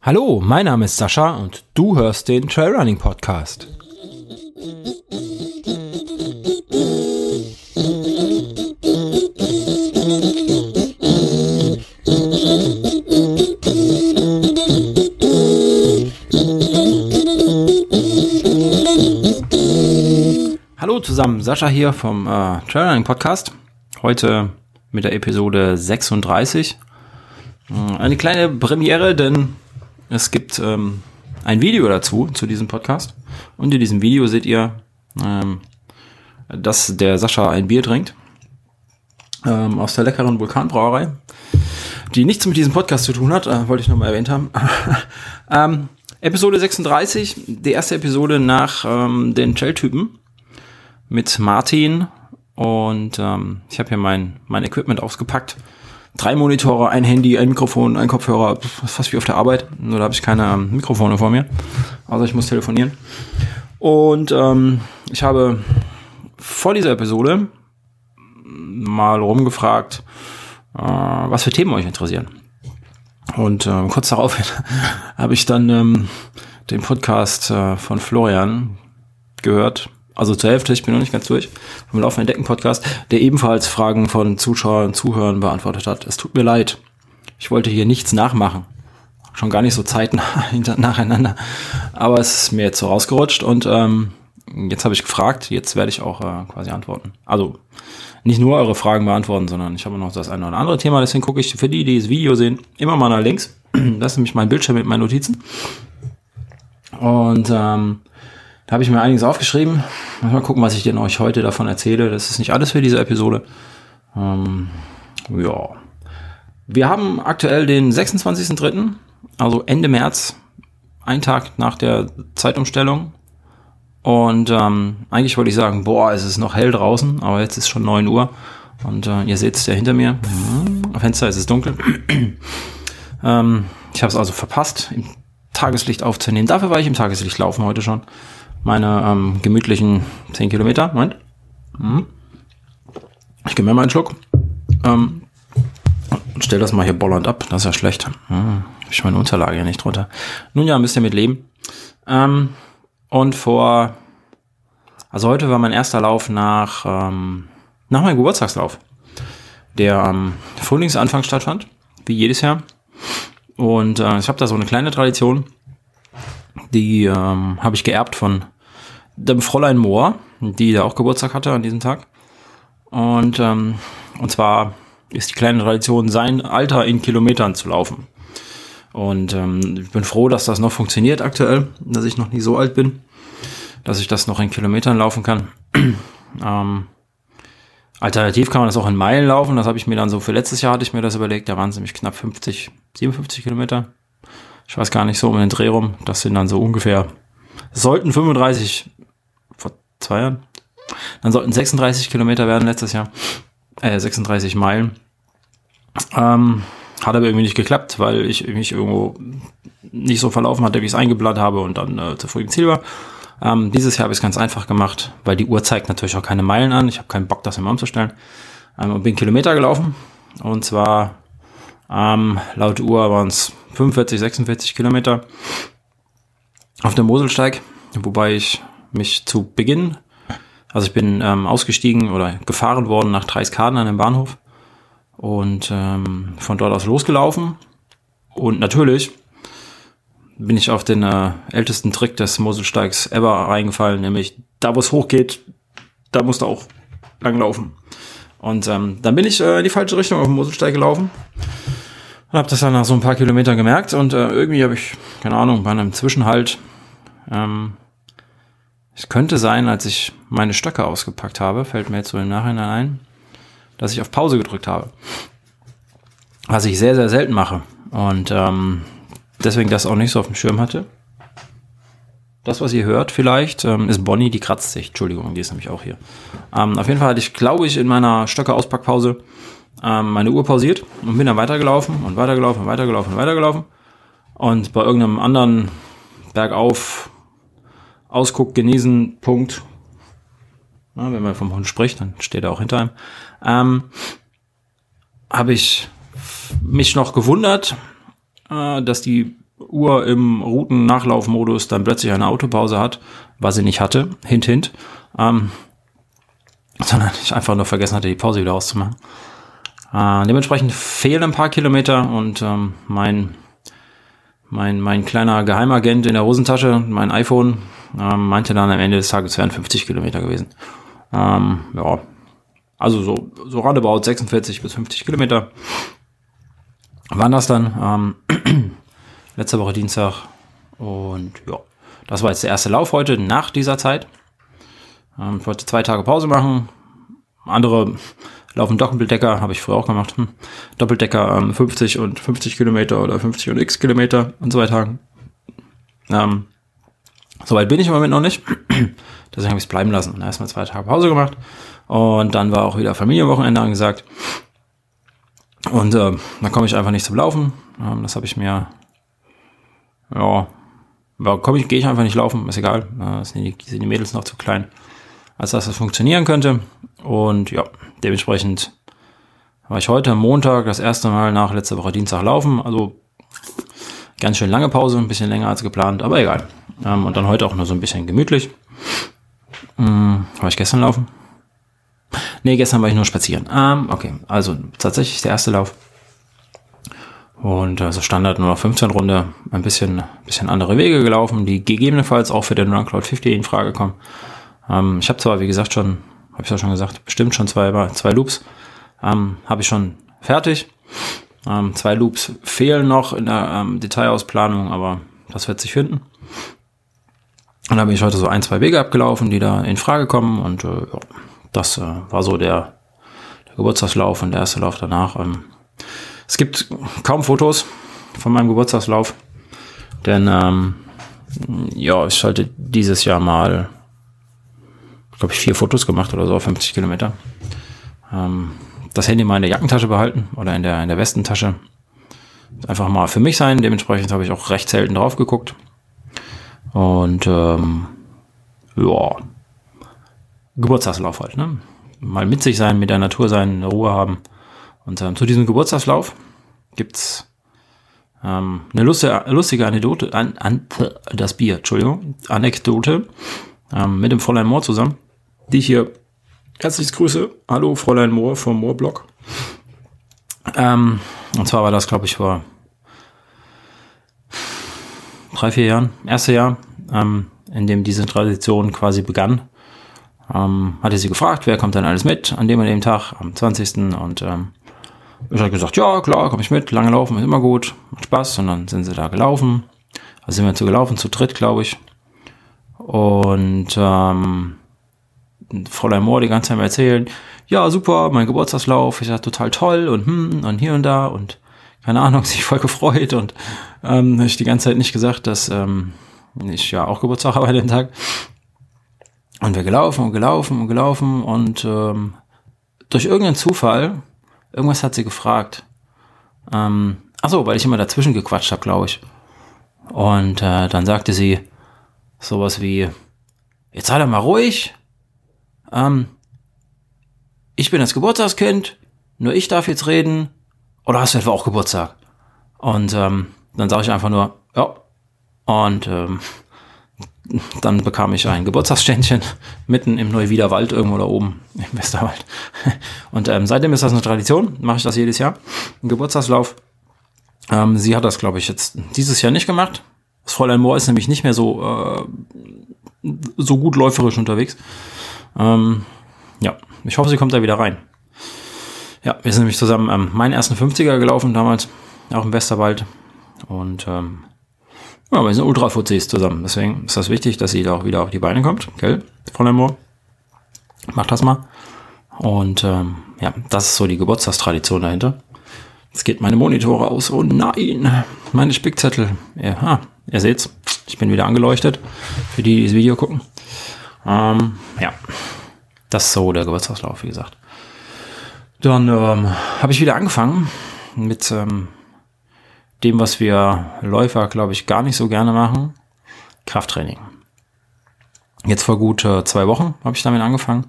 Hallo, mein Name ist Sascha und du hörst den Trailrunning Podcast. Hallo zusammen, Sascha hier vom äh, Trailrunning Podcast. Heute mit der Episode 36. Äh, eine kleine Premiere, denn es gibt ähm, ein Video dazu, zu diesem Podcast. Und in diesem Video seht ihr, ähm, dass der Sascha ein Bier trinkt. Ähm, aus der leckeren Vulkanbrauerei. Die nichts mit diesem Podcast zu tun hat, äh, wollte ich nochmal erwähnt haben. ähm, Episode 36, die erste Episode nach ähm, den Shell-Typen mit Martin. Und ähm, ich habe hier mein, mein Equipment ausgepackt drei Monitore, ein Handy, ein Mikrofon, ein Kopfhörer, fast wie auf der Arbeit. Nur da habe ich keine ähm, Mikrofone vor mir. Also ich muss telefonieren. Und ähm, ich habe vor dieser Episode mal rumgefragt, äh, was für Themen euch interessieren. Und äh, kurz darauf habe ich dann ähm, den Podcast äh, von Florian gehört, also zur Hälfte, ich bin noch nicht ganz durch, vom Laufenden Decken Podcast, der ebenfalls Fragen von Zuschauern und Zuhörern beantwortet hat. Es tut mir leid. Ich wollte hier nichts nachmachen. Schon gar nicht so zeitnah nacheinander. Aber es ist mir jetzt so rausgerutscht und ähm, jetzt habe ich gefragt, jetzt werde ich auch äh, quasi antworten. Also nicht nur eure Fragen beantworten, sondern ich habe noch das eine oder andere Thema. Deswegen gucke ich für die, die das Video sehen, immer mal nach links. Das ist nämlich mein Bildschirm mit meinen Notizen. Und ähm, habe ich mir einiges aufgeschrieben. Mal gucken, was ich denn euch heute davon erzähle. Das ist nicht alles für diese Episode. Ähm, ja. Wir haben aktuell den 26.03., also Ende März, ein Tag nach der Zeitumstellung. Und ähm, eigentlich wollte ich sagen, boah, es ist noch hell draußen, aber jetzt ist schon 9 Uhr. Und äh, ihr seht es ja hinter mir. Am Fenster ist es dunkel. ähm, ich habe es also verpasst, im Tageslicht aufzunehmen. Dafür war ich im Tageslicht laufen heute schon meine ähm, gemütlichen 10 Kilometer. Moment. Mhm. Ich gebe mir mal einen Schluck. Ähm, und stell das mal hier bollernd ab. Das ist ja schlecht. Hm, ich meine Unterlage ja nicht drunter. Nun ja, müsst ihr mit leben. Ähm, und vor, also heute war mein erster Lauf nach, ähm, nach meinem Geburtstagslauf, der am Frühlingsanfang stattfand, wie jedes Jahr. Und äh, ich habe da so eine kleine Tradition, die ähm, habe ich geerbt von dem Fräulein Mohr, die da auch Geburtstag hatte an diesem Tag. Und, ähm, und zwar ist die kleine Tradition, sein Alter in Kilometern zu laufen. Und ähm, ich bin froh, dass das noch funktioniert aktuell, dass ich noch nie so alt bin, dass ich das noch in Kilometern laufen kann. ähm, alternativ kann man das auch in Meilen laufen. Das habe ich mir dann so für letztes Jahr hatte ich mir das überlegt. Da waren es nämlich knapp 50, 57 Kilometer. Ich weiß gar nicht so um den Dreh rum. Das sind dann so ungefähr, sollten 35 zwei Jahren. Dann sollten 36 Kilometer werden letztes Jahr. Äh, 36 Meilen. Ähm, hat aber irgendwie nicht geklappt, weil ich mich irgendwo nicht so verlaufen hatte, wie ich es eingeplant habe und dann äh, zu früh im Ziel war. Ähm, dieses Jahr habe ich es ganz einfach gemacht, weil die Uhr zeigt natürlich auch keine Meilen an. Ich habe keinen Bock, das immer umzustellen. Ähm, und bin Kilometer gelaufen. Und zwar ähm, laut Uhr waren es 45, 46 Kilometer auf dem Moselsteig, wobei ich mich zu Beginn, also ich bin ähm, ausgestiegen oder gefahren worden nach Dreiskaden an dem Bahnhof und ähm, von dort aus losgelaufen. Und natürlich bin ich auf den äh, ältesten Trick des Moselsteigs ever reingefallen, nämlich da, wo es hochgeht, da musst du auch langlaufen. Und ähm, dann bin ich äh, in die falsche Richtung auf dem Moselsteig gelaufen und habe das dann nach so ein paar Kilometern gemerkt und äh, irgendwie habe ich, keine Ahnung, bei einem Zwischenhalt ähm, es könnte sein, als ich meine Stöcke ausgepackt habe, fällt mir jetzt so im Nachhinein ein, dass ich auf Pause gedrückt habe. Was ich sehr, sehr selten mache. Und ähm, deswegen das auch nicht so auf dem Schirm hatte. Das, was ihr hört vielleicht, ähm, ist Bonnie, die kratzt sich. Entschuldigung, die ist nämlich auch hier. Ähm, auf jeden Fall hatte ich, glaube ich, in meiner Stöcke-Auspackpause ähm, meine Uhr pausiert und bin dann weitergelaufen und weitergelaufen und weitergelaufen und weitergelaufen. Und bei irgendeinem anderen Bergauf Ausguck genießen, Punkt. Na, wenn man vom Hund spricht, dann steht er auch hinter einem. Ähm, habe ich mich noch gewundert, äh, dass die Uhr im Routennachlaufmodus dann plötzlich eine Autopause hat, was sie nicht hatte, hint, hint, ähm, sondern ich einfach nur vergessen hatte, die Pause wieder auszumachen. Äh, dementsprechend fehlen ein paar Kilometer und ähm, mein, mein, mein kleiner Geheimagent in der Hosentasche, mein iPhone, ähm, meinte dann am Ende des Tages, es wären 50 Kilometer gewesen. Ähm, ja, also so, so roundabout 46 bis 50 Kilometer waren das dann. Ähm, letzte Woche Dienstag. Und ja, das war jetzt der erste Lauf heute nach dieser Zeit. Ähm, ich wollte zwei Tage Pause machen. Andere laufen Doppeldecker, habe ich früher auch gemacht. Hm. Doppeldecker ähm, 50 und 50 Kilometer oder 50 und x Kilometer in zwei Tagen. Ähm, Soweit bin ich im Moment noch nicht. Deswegen habe ich es bleiben lassen und erstmal zwei Tage Pause gemacht. Und dann war auch wieder Familienwochenende angesagt. Und äh, dann komme ich einfach nicht zum Laufen. Ähm, das habe ich mir ja, ja komm ich, gehe ich einfach nicht laufen, ist egal. Da sind die, sind die Mädels noch zu klein, als dass das funktionieren könnte. Und ja, dementsprechend war ich heute Montag das erste Mal nach letzter Woche Dienstag laufen. Also ganz schön lange Pause, ein bisschen länger als geplant, aber egal. Ähm, und dann heute auch nur so ein bisschen gemütlich. Hm, war ich gestern laufen? Nee, gestern war ich nur spazieren. Ähm, okay, also tatsächlich der erste Lauf. Und also Standard nur noch 15 Runde, ein bisschen, bisschen andere Wege gelaufen, die gegebenenfalls auch für den Run Cloud 50 in Frage kommen. Ähm, ich habe zwar, wie gesagt, schon, habe ich ja schon gesagt, bestimmt schon zwei, zwei Loops, ähm, habe ich schon fertig. Ähm, zwei Loops fehlen noch in der ähm, Detailausplanung, aber das wird sich finden. Und da bin ich heute so ein, zwei Wege abgelaufen, die da in Frage kommen. Und äh, ja, das äh, war so der, der Geburtstagslauf und der erste Lauf danach. Ähm, es gibt kaum Fotos von meinem Geburtstagslauf, denn ähm, ja, ich hatte dieses Jahr mal, glaube ich, vier Fotos gemacht oder so, 50 Kilometer. Ähm, das Handy mal in der Jackentasche behalten oder in der, in der Westentasche. Einfach mal für mich sein. Dementsprechend habe ich auch recht selten drauf geguckt. Und ähm, ja, Geburtstagslauf halt, ne? Mal mit sich sein, mit der Natur sein, Ruhe haben. Und ähm, zu diesem Geburtstagslauf gibt's ähm, eine lustige, lustige Anekdote, an, an, das Bier, Entschuldigung, Anekdote ähm, mit dem Fräulein Mohr zusammen, die hier herzlich grüße. Hallo Fräulein Mohr vom Moorblog. Ähm, und zwar war das, glaube ich, vor drei, vier Jahren, erste Jahr, ähm, in dem diese Tradition quasi begann. Ähm, hatte sie gefragt, wer kommt dann alles mit an dem und dem Tag, am 20. Und ähm, ich habe gesagt, ja, klar, komme ich mit. Lange laufen ist immer gut, macht Spaß. Und dann sind sie da gelaufen. Also sind wir zu gelaufen, zu dritt, glaube ich. Und ähm, Fräulein Mohr die ganze Zeit erzählen, ja, super, mein Geburtstagslauf, ich sag total toll und hm, und hier und da und keine Ahnung, sich voll gefreut und ähm, habe ich die ganze Zeit nicht gesagt, dass ähm, ich ja auch Geburtstag habe dem Tag. Und wir gelaufen und gelaufen und gelaufen und ähm, durch irgendeinen Zufall Irgendwas hat sie gefragt. Ähm, achso, weil ich immer dazwischen gequatscht habe, glaube ich. Und äh, dann sagte sie sowas wie, jetzt sei doch mal ruhig. Ähm, ich bin das Geburtstagskind, nur ich darf jetzt reden. Oder hast du etwa auch Geburtstag? Und ähm, dann sage ich einfach nur, ja. Und ähm, dann bekam ich ein Geburtstagsständchen mitten im Neuwiederwald, irgendwo da oben im Westerwald. Und ähm, seitdem ist das eine Tradition, mache ich das jedes Jahr, ein Geburtstagslauf. Ähm, sie hat das, glaube ich, jetzt dieses Jahr nicht gemacht. Das Fräulein Mohr ist nämlich nicht mehr so, äh, so gut läuferisch unterwegs. Ähm, ja, ich hoffe, sie kommt da wieder rein. Ja, wir sind nämlich zusammen ähm, meinen ersten 50er gelaufen damals, auch im Westerwald. Und ähm, ja, wir sind Ultra-Fuzis zusammen. Deswegen ist das wichtig, dass sie da auch wieder auf die Beine kommt. Gell, Fräulein Moore? Mach das mal. Und ähm, ja, das ist so die Geburtstagstradition dahinter. Jetzt geht meine Monitore aus. Oh nein, meine Spickzettel. Ja, ah, ihr seht's, ich bin wieder angeleuchtet. Für die, die das Video gucken. Ähm, ja, das ist so der Geburtstagslauf, wie gesagt. Dann ähm, habe ich wieder angefangen mit ähm, dem, was wir Läufer, glaube ich, gar nicht so gerne machen, Krafttraining. Jetzt vor gut äh, zwei Wochen habe ich damit angefangen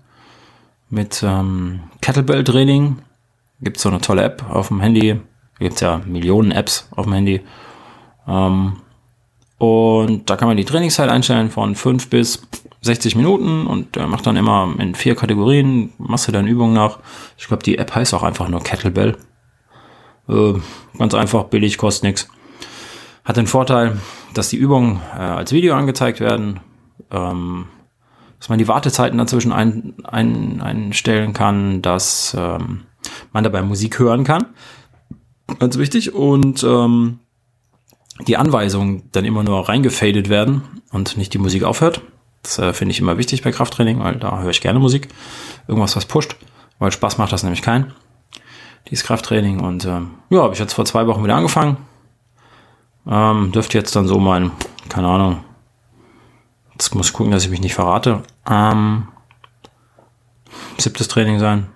mit ähm, Kettlebell-Training. gibt es so eine tolle App auf dem Handy. Gibt es ja Millionen Apps auf dem Handy. Ähm, und da kann man die Trainingszeit einstellen von 5 bis 60 Minuten und der macht dann immer in vier Kategorien, machst du dann Übungen nach. Ich glaube, die App heißt auch einfach nur Kettlebell. Äh, ganz einfach, billig, kostet nichts. Hat den Vorteil, dass die Übungen äh, als Video angezeigt werden, ähm, dass man die Wartezeiten dazwischen ein, ein, einstellen kann, dass ähm, man dabei Musik hören kann. Ganz wichtig. Und ähm, die Anweisungen dann immer nur reingefadet werden und nicht die Musik aufhört. Das äh, finde ich immer wichtig bei Krafttraining, weil da höre ich gerne Musik. Irgendwas, was pusht, weil Spaß macht das nämlich kein. Dieses Krafttraining. Und ähm, ja, habe ich jetzt vor zwei Wochen wieder angefangen. Ähm, dürfte jetzt dann so mein, keine Ahnung, jetzt muss ich gucken, dass ich mich nicht verrate. Ähm, siebtes Training sein.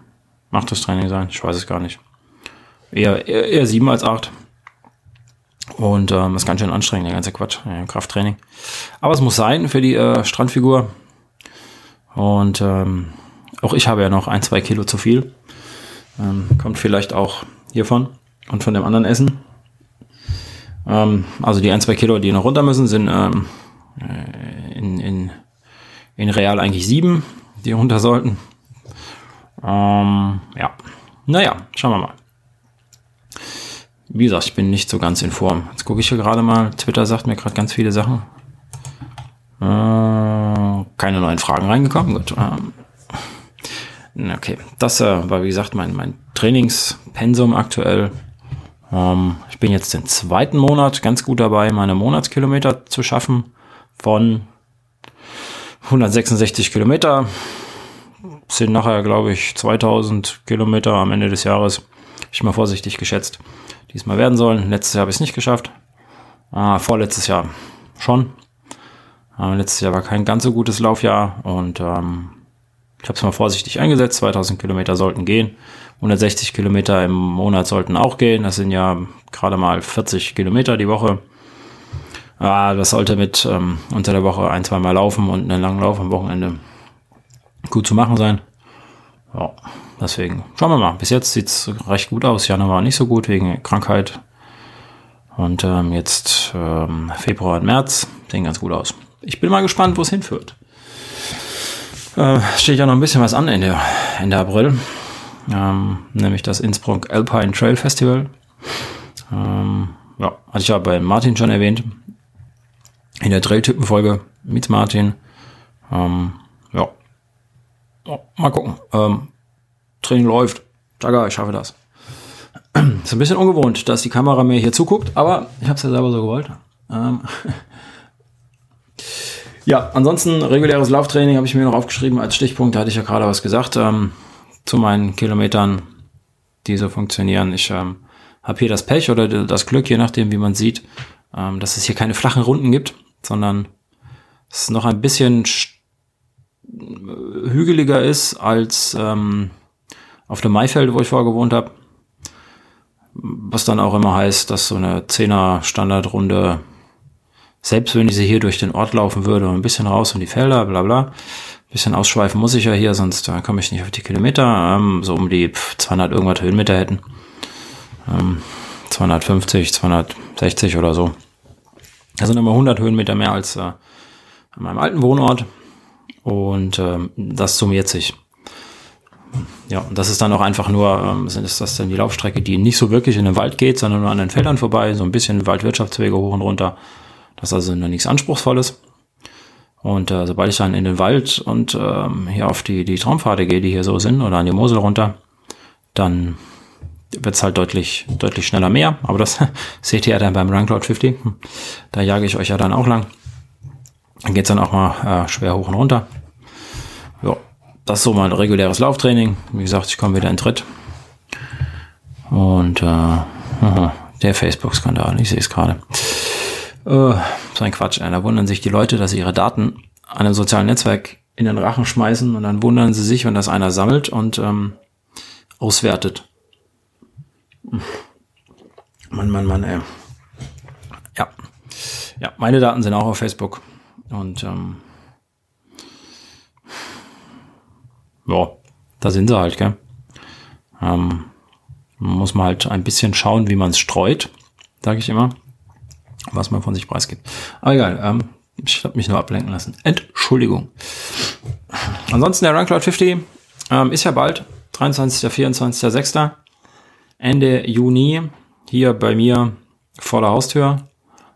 Macht das Training sein. Ich weiß es gar nicht. Eher, eher, eher sieben als acht. Und ähm, ist ganz schön anstrengend, der ganze Quatsch, ja, Krafttraining. Aber es muss sein für die äh, Strandfigur. Und ähm, auch ich habe ja noch ein, zwei Kilo zu viel. Ähm, kommt vielleicht auch hiervon und von dem anderen Essen. Ähm, also die ein, zwei Kilo, die noch runter müssen, sind ähm, äh, in, in, in real eigentlich sieben, die runter sollten. Ähm, ja, naja, schauen wir mal. Wie gesagt, ich bin nicht so ganz in Form. Jetzt gucke ich hier gerade mal. Twitter sagt mir gerade ganz viele Sachen. Äh, keine neuen Fragen reingekommen. Gut. Ähm, okay, das äh, war wie gesagt mein, mein Trainingspensum aktuell. Ähm, ich bin jetzt den zweiten Monat ganz gut dabei, meine Monatskilometer zu schaffen von 166 Kilometer. Sind nachher, glaube ich, 2000 Kilometer am Ende des Jahres. Ich mal vorsichtig geschätzt diesmal werden sollen. Letztes Jahr habe ich es nicht geschafft. Ah, vorletztes Jahr schon. Ah, letztes Jahr war kein ganz so gutes Laufjahr und ähm, ich habe es mal vorsichtig eingesetzt. 2000 Kilometer sollten gehen. 160 Kilometer im Monat sollten auch gehen. Das sind ja gerade mal 40 Kilometer die Woche. Ah, das sollte mit ähm, unter der Woche ein, zwei Mal laufen und einen langen Lauf am Wochenende gut zu machen sein. Ja, deswegen schauen wir mal. Bis jetzt sieht es recht gut aus. Januar nicht so gut wegen Krankheit. Und ähm, jetzt ähm, Februar und März sehen ganz gut aus. Ich bin mal gespannt, wo es hinführt. Äh, steht ja noch ein bisschen was an Ende, Ende April. Ähm, nämlich das Innsbruck Alpine Trail Festival. Ähm, ja, hatte ich ja bei Martin schon erwähnt. In der Trail-Typen-Folge mit Martin. Ähm, ja, Oh, mal gucken. Ähm, Training läuft. Jaga, ich schaffe das. Ist ein bisschen ungewohnt, dass die Kamera mir hier zuguckt, aber ich habe es ja selber so gewollt. Ähm ja, ansonsten reguläres Lauftraining habe ich mir noch aufgeschrieben als Stichpunkt. Da hatte ich ja gerade was gesagt ähm, zu meinen Kilometern, die so funktionieren. Ich ähm, habe hier das Pech oder das Glück, je nachdem, wie man sieht, ähm, dass es hier keine flachen Runden gibt, sondern es noch ein bisschen hügeliger ist als ähm, auf dem Maifeld, wo ich vorher gewohnt habe. Was dann auch immer heißt, dass so eine Zehner Standardrunde, selbst wenn ich sie hier durch den Ort laufen würde, ein bisschen raus in die Felder, bla bla, ein bisschen ausschweifen muss ich ja hier, sonst äh, komme ich nicht auf die Kilometer, ähm, so um die 200 irgendwas Höhenmeter hätten. Ähm, 250, 260 oder so. Das sind immer 100 Höhenmeter mehr als äh, an meinem alten Wohnort. Und ähm, das summiert sich. Ja, und das ist dann auch einfach nur, ähm, ist das dann die Laufstrecke, die nicht so wirklich in den Wald geht, sondern nur an den Feldern vorbei, so ein bisschen Waldwirtschaftswege hoch und runter. Das ist also noch nichts Anspruchsvolles. Und äh, sobald ich dann in den Wald und ähm, hier auf die, die Traumpfade gehe, die hier so sind, oder an die Mosel runter, dann wird's halt deutlich, deutlich schneller mehr. Aber das seht ihr ja dann beim Run Cloud 50. Da jage ich euch ja dann auch lang. Dann geht's dann auch mal äh, schwer hoch und runter. Ja, das ist so mein reguläres Lauftraining. Wie gesagt, ich komme wieder in Tritt. Und äh, der Facebook-Skandal, ich sehe es gerade. Äh, so ein Quatsch. Da wundern sich die Leute, dass sie ihre Daten einem sozialen Netzwerk in den Rachen schmeißen und dann wundern sie sich, wenn das einer sammelt und ähm, auswertet. Mann, Mann, Mann, ey. Ja. Ja, meine Daten sind auch auf Facebook. Und ähm, ja, da sind sie halt, gell? Ähm, muss man halt ein bisschen schauen, wie man es streut, sage ich immer, was man von sich preisgibt. Aber egal, ähm, ich habe mich nur ablenken lassen. Entschuldigung. Ansonsten der Run Cloud 50 ähm, ist ja bald, 23. 24. 6. Ende Juni hier bei mir vor der Haustür.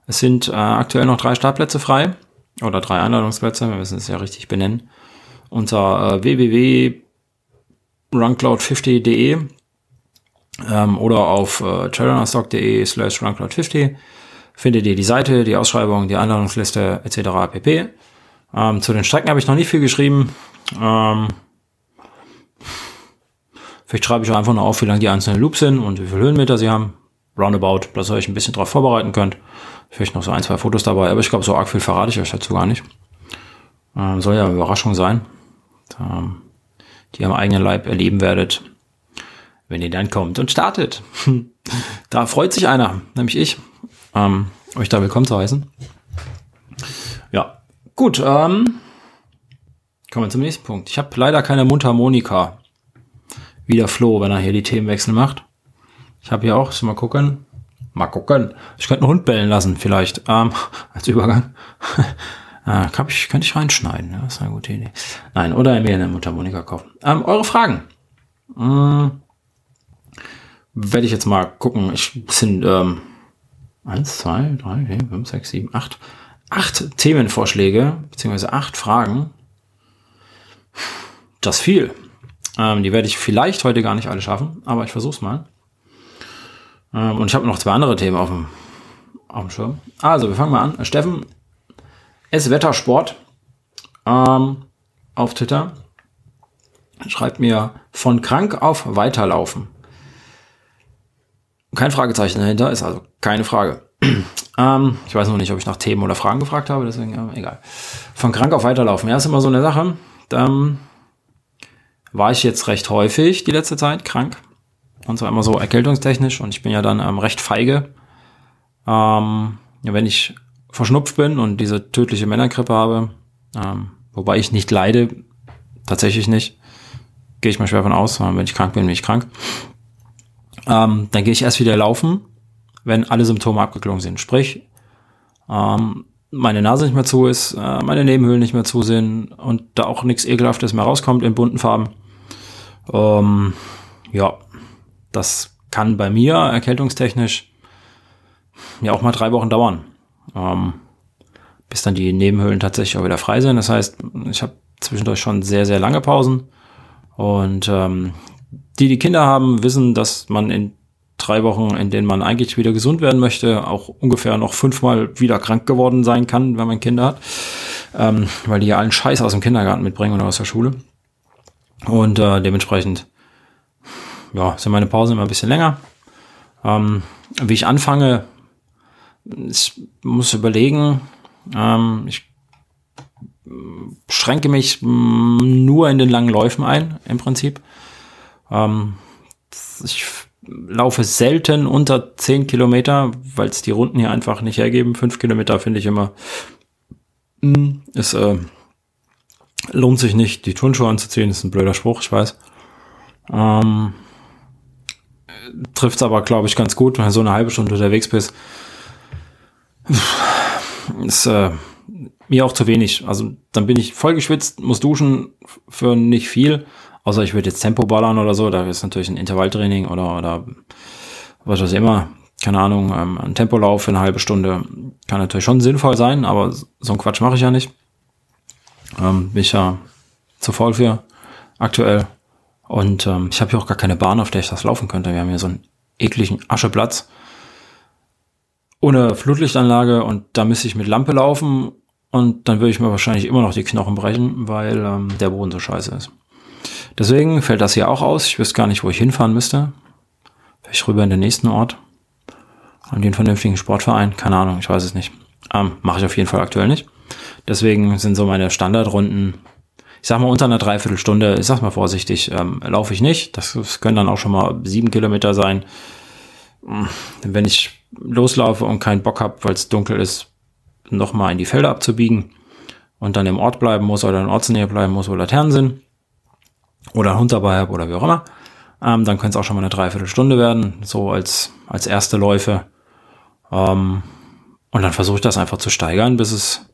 Es sind äh, aktuell noch drei Startplätze frei oder drei Einladungsplätze, wir müssen es ja richtig benennen. Unter äh, www.runcloud50.de ähm, oder auf äh, trailerstock.de slash runcloud50 findet ihr die Seite, die Ausschreibung, die Einladungsliste etc. pp. Ähm, zu den Strecken habe ich noch nicht viel geschrieben. Ähm, vielleicht schreibe ich einfach nur auf, wie lang die einzelnen Loops sind und wie viele Höhenmeter sie haben. Roundabout, dass ihr euch ein bisschen darauf vorbereiten könnt. Vielleicht noch so ein, zwei Fotos dabei, aber ich glaube, so arg viel verrate ich euch dazu gar nicht. Ähm, soll ja eine Überraschung sein, ähm, die ihr am eigenen Leib erleben werdet, wenn ihr dann kommt und startet. da freut sich einer, nämlich ich, ähm, euch da willkommen zu heißen. Ja, gut. Ähm, kommen wir zum nächsten Punkt. Ich habe leider keine Mundharmonika. Wie der Flo, wenn er hier die Themenwechsel macht. Ich habe hier auch, mal gucken. Mal gucken. Ich könnte einen Hund bellen lassen, vielleicht. Ähm, als Übergang. Äh, kann ich, könnte ich reinschneiden. Ja, das ist eine gute Idee. Nein, oder mir eine Mundharmonika kaufen. Ähm, eure Fragen. Ähm, Werde ich jetzt mal gucken. Ich sind ähm, eins, zwei, drei, vier, fünf, sechs, sieben, acht. Acht Themenvorschläge, beziehungsweise acht Fragen. Das viel. Ähm, die werde ich vielleicht heute gar nicht alle schaffen, aber ich versuche es mal. Ähm, und ich habe noch zwei andere Themen auf dem, auf dem Schirm. Also, wir fangen mal an. Steffen S. Wettersport ähm, auf Twitter schreibt mir von krank auf weiterlaufen. Kein Fragezeichen dahinter, ist also keine Frage. ähm, ich weiß noch nicht, ob ich nach Themen oder Fragen gefragt habe, deswegen ja, egal. Von krank auf weiterlaufen. Ja, ist immer so eine Sache. Dann war ich jetzt recht häufig die letzte Zeit krank. Und zwar immer so erkältungstechnisch. Und ich bin ja dann ähm, recht feige. Ähm, wenn ich verschnupft bin und diese tödliche Männergrippe habe, ähm, wobei ich nicht leide, tatsächlich nicht, gehe ich mal schwer von aus, wenn ich krank bin, bin ich krank. Ähm, dann gehe ich erst wieder laufen, wenn alle Symptome abgeklungen sind. Sprich, ähm, meine Nase nicht mehr zu ist, äh, meine Nebenhöhlen nicht mehr zu sind und da auch nichts Ekelhaftes mehr rauskommt in bunten Farben. Ähm, ja, das kann bei mir erkältungstechnisch ja auch mal drei Wochen dauern, ähm, bis dann die Nebenhöhlen tatsächlich auch wieder frei sind. Das heißt, ich habe zwischendurch schon sehr, sehr lange Pausen. Und ähm, die, die Kinder haben, wissen, dass man in drei Wochen, in denen man eigentlich wieder gesund werden möchte, auch ungefähr noch fünfmal wieder krank geworden sein kann, wenn man Kinder hat. Ähm, weil die ja allen Scheiß aus dem Kindergarten mitbringen oder aus der Schule. Und äh, dementsprechend ja, sind meine Pausen immer ein bisschen länger. Ähm, wie ich anfange, ich muss überlegen, ähm, ich schränke mich nur in den langen Läufen ein, im Prinzip. Ähm, ich laufe selten unter 10 Kilometer, weil es die Runden hier einfach nicht hergeben. 5 Kilometer finde ich immer, es äh, lohnt sich nicht, die Turnschuhe anzuziehen. Ist ein blöder Spruch, ich weiß. Ähm, trifft es aber, glaube ich, ganz gut, wenn du so eine halbe Stunde unterwegs bist. Ist äh, mir auch zu wenig. Also dann bin ich voll geschwitzt, muss duschen für nicht viel. Außer ich würde jetzt Tempo ballern oder so, da ist natürlich ein Intervalltraining oder, oder was weiß ich immer. Keine Ahnung, ähm, ein Tempolauf für eine halbe Stunde kann natürlich schon sinnvoll sein, aber so ein Quatsch mache ich ja nicht. Ähm, bin ich ja zu faul für aktuell. Und ähm, ich habe hier auch gar keine Bahn, auf der ich das laufen könnte. Wir haben hier so einen ekligen Ascheplatz ohne Flutlichtanlage und da müsste ich mit Lampe laufen und dann würde ich mir wahrscheinlich immer noch die Knochen brechen, weil ähm, der Boden so scheiße ist. Deswegen fällt das hier auch aus. Ich wüsste gar nicht, wo ich hinfahren müsste. Vielleicht rüber in den nächsten Ort. An den vernünftigen Sportverein. Keine Ahnung, ich weiß es nicht. Ähm, Mache ich auf jeden Fall aktuell nicht. Deswegen sind so meine Standardrunden ich sag mal, unter einer Dreiviertelstunde, ich sag mal vorsichtig, ähm, laufe ich nicht. Das, das können dann auch schon mal sieben Kilometer sein. Hm, wenn ich loslaufe und keinen Bock habe, weil es dunkel ist, nochmal in die Felder abzubiegen und dann im Ort bleiben muss oder in Ortsnähe bleiben muss, wo Laternen sind oder einen Hund dabei habe oder wie auch immer, Ähm, dann können es auch schon mal eine Dreiviertelstunde werden, so als, als erste Läufe. Ähm, und dann versuche ich das einfach zu steigern, bis es,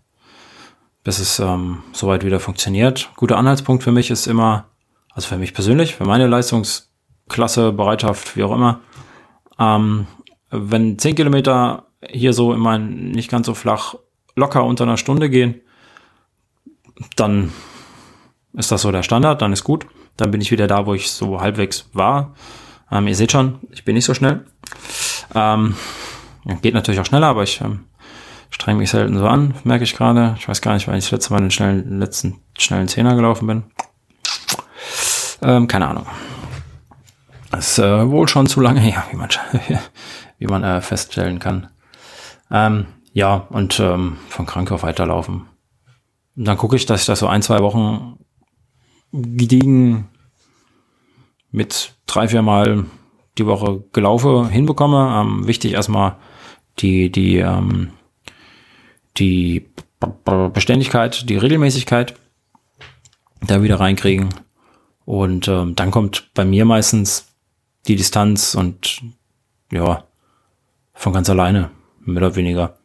bis es ähm, soweit wieder funktioniert. Guter Anhaltspunkt für mich ist immer, also für mich persönlich, für meine Leistungsklasse, Bereitschaft, wie auch immer, ähm, wenn 10 Kilometer hier so immer nicht ganz so flach locker unter einer Stunde gehen, dann ist das so der Standard, dann ist gut. Dann bin ich wieder da, wo ich so halbwegs war. Ähm, ihr seht schon, ich bin nicht so schnell. Ähm, geht natürlich auch schneller, aber ich ähm, streng mich selten so an, merke ich gerade. Ich weiß gar nicht, wann ich das letzte Mal den schnellen, letzten schnellen Zehner gelaufen bin. Ähm, keine Ahnung. Das ist äh, wohl schon zu lange her, wie man, wie man äh, feststellen kann. Ähm, ja, und ähm, von krank auf weiterlaufen. Und dann gucke ich, dass ich das so ein, zwei Wochen gediegen mit drei, vier Mal die Woche gelaufen hinbekomme. Ähm, wichtig erstmal die, die, ähm, die Beständigkeit, die Regelmäßigkeit da wieder reinkriegen. Und ähm, dann kommt bei mir meistens die Distanz und ja, von ganz alleine, mehr oder weniger.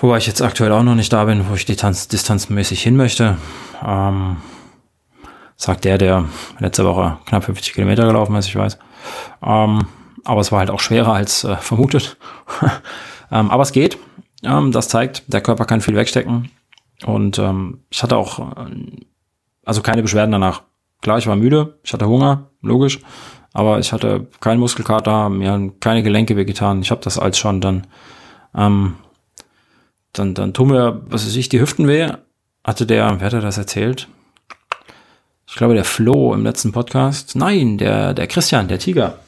Wobei ich jetzt aktuell auch noch nicht da bin, wo ich distanz, distanzmäßig hin möchte. Ähm, sagt der, der letzte Woche knapp 50 Kilometer gelaufen ist, ich weiß. Ähm, aber es war halt auch schwerer als äh, vermutet. ähm, aber es geht. Ähm, das zeigt, der Körper kann viel wegstecken. Und ähm, ich hatte auch, äh, also keine Beschwerden danach. Klar, ich war müde, ich hatte Hunger, logisch. Aber ich hatte keinen Muskelkater, mir haben keine Gelenke wehgetan. Ich habe das als schon dann, ähm, dann, dann tun mir, was weiß ich, die Hüften weh. Hatte der, wer hatte das erzählt? Ich glaube, der Flo im letzten Podcast. Nein, der, der Christian, der Tiger.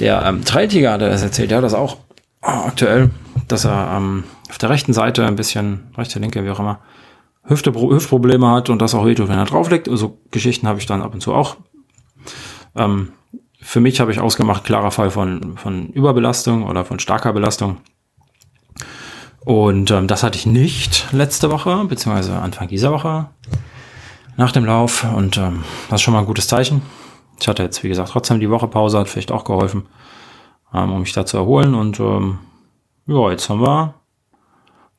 Der ähm, Trailtiger hat das erzählt, der hat das auch oh, aktuell, dass er ähm, auf der rechten Seite ein bisschen, rechte, linke, wie auch immer, Hüfte, Hüftprobleme hat und das auch wehtut, wenn er drauflegt. Also Geschichten habe ich dann ab und zu auch. Ähm, für mich habe ich ausgemacht, klarer Fall von, von Überbelastung oder von starker Belastung. Und ähm, das hatte ich nicht letzte Woche, beziehungsweise Anfang dieser Woche nach dem Lauf. Und ähm, das ist schon mal ein gutes Zeichen. Ich hatte jetzt, wie gesagt, trotzdem die Woche Pause, hat vielleicht auch geholfen, ähm, um mich da zu erholen. Und ähm, ja, jetzt haben wir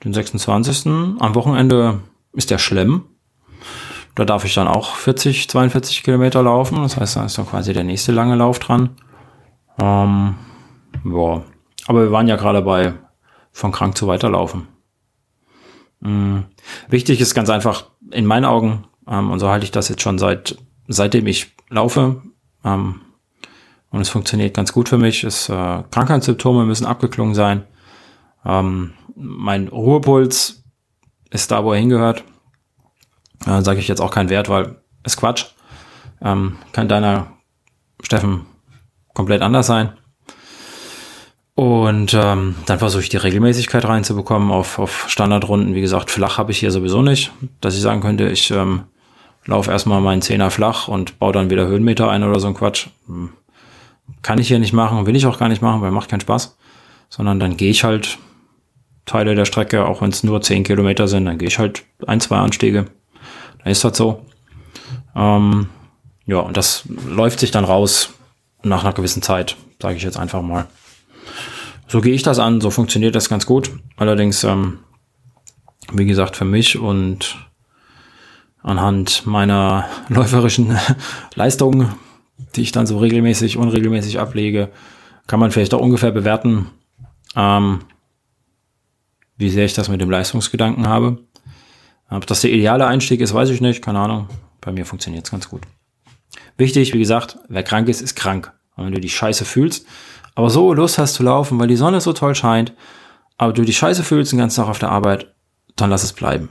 den 26. Am Wochenende ist der Schlemm. Da darf ich dann auch 40, 42 Kilometer laufen. Das heißt, da ist dann quasi der nächste lange Lauf dran. Ähm, ja. Aber wir waren ja gerade bei von krank zu weiterlaufen. Mhm. Wichtig ist ganz einfach, in meinen Augen, ähm, und so halte ich das jetzt schon seit, seitdem ich laufe, ähm, und es funktioniert ganz gut für mich, ist, äh, Krankheitssymptome müssen abgeklungen sein. Ähm, mein Ruhepuls ist da, wo er hingehört. Äh, Sage ich jetzt auch keinen Wert, weil ist Quatsch. Ähm, kann deiner Steffen komplett anders sein. Und ähm, dann versuche ich die Regelmäßigkeit reinzubekommen auf, auf Standardrunden. Wie gesagt, flach habe ich hier sowieso nicht, dass ich sagen könnte, ich ähm, laufe erstmal meinen Zehner flach und baue dann wieder Höhenmeter ein oder so ein Quatsch. Hm. Kann ich hier nicht machen, will ich auch gar nicht machen, weil macht keinen Spaß. Sondern dann gehe ich halt Teile der Strecke, auch wenn es nur 10 Kilometer sind, dann gehe ich halt ein, zwei Anstiege. Ist das so. Ähm, ja, und das läuft sich dann raus nach einer gewissen Zeit, sage ich jetzt einfach mal. So gehe ich das an, so funktioniert das ganz gut. Allerdings, ähm, wie gesagt, für mich und anhand meiner läuferischen Leistungen, die ich dann so regelmäßig, unregelmäßig ablege, kann man vielleicht auch ungefähr bewerten, ähm, wie sehr ich das mit dem Leistungsgedanken habe. Ob das der ideale Einstieg ist, weiß ich nicht, keine Ahnung. Bei mir funktioniert es ganz gut. Wichtig, wie gesagt, wer krank ist, ist krank. Und wenn du die Scheiße fühlst, aber so Lust hast zu laufen, weil die Sonne so toll scheint, aber du die Scheiße fühlst den ganzen Tag auf der Arbeit, dann lass es bleiben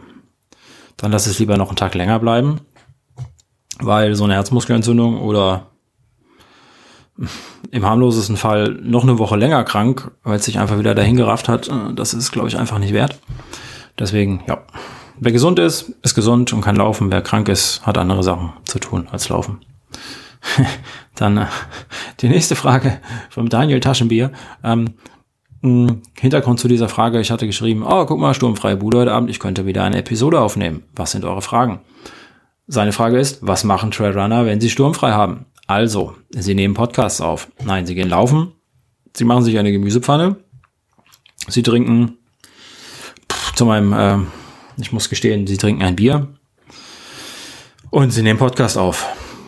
dann lass es lieber noch einen Tag länger bleiben, weil so eine Herzmuskelentzündung oder im harmlosesten Fall noch eine Woche länger krank, weil es sich einfach wieder dahin gerafft hat, äh, das ist, glaube ich, einfach nicht wert. Deswegen, ja, wer gesund ist, ist gesund und kann laufen. Wer krank ist, hat andere Sachen zu tun als laufen. Dann äh, die nächste Frage vom Daniel Taschenbier. Ähm, hm, Hintergrund zu dieser Frage, ich hatte geschrieben, oh, guck mal, sturmfreie Bude heute Abend, ich könnte wieder eine Episode aufnehmen. Was sind eure Fragen? Seine Frage ist, was machen Trailrunner, wenn sie sturmfrei haben? Also, Sie nehmen Podcasts auf. Nein, Sie gehen laufen. Sie machen sich eine Gemüsepfanne. Sie trinken pff, zu meinem, äh, ich muss gestehen, Sie trinken ein Bier. Und Sie nehmen Podcast auf.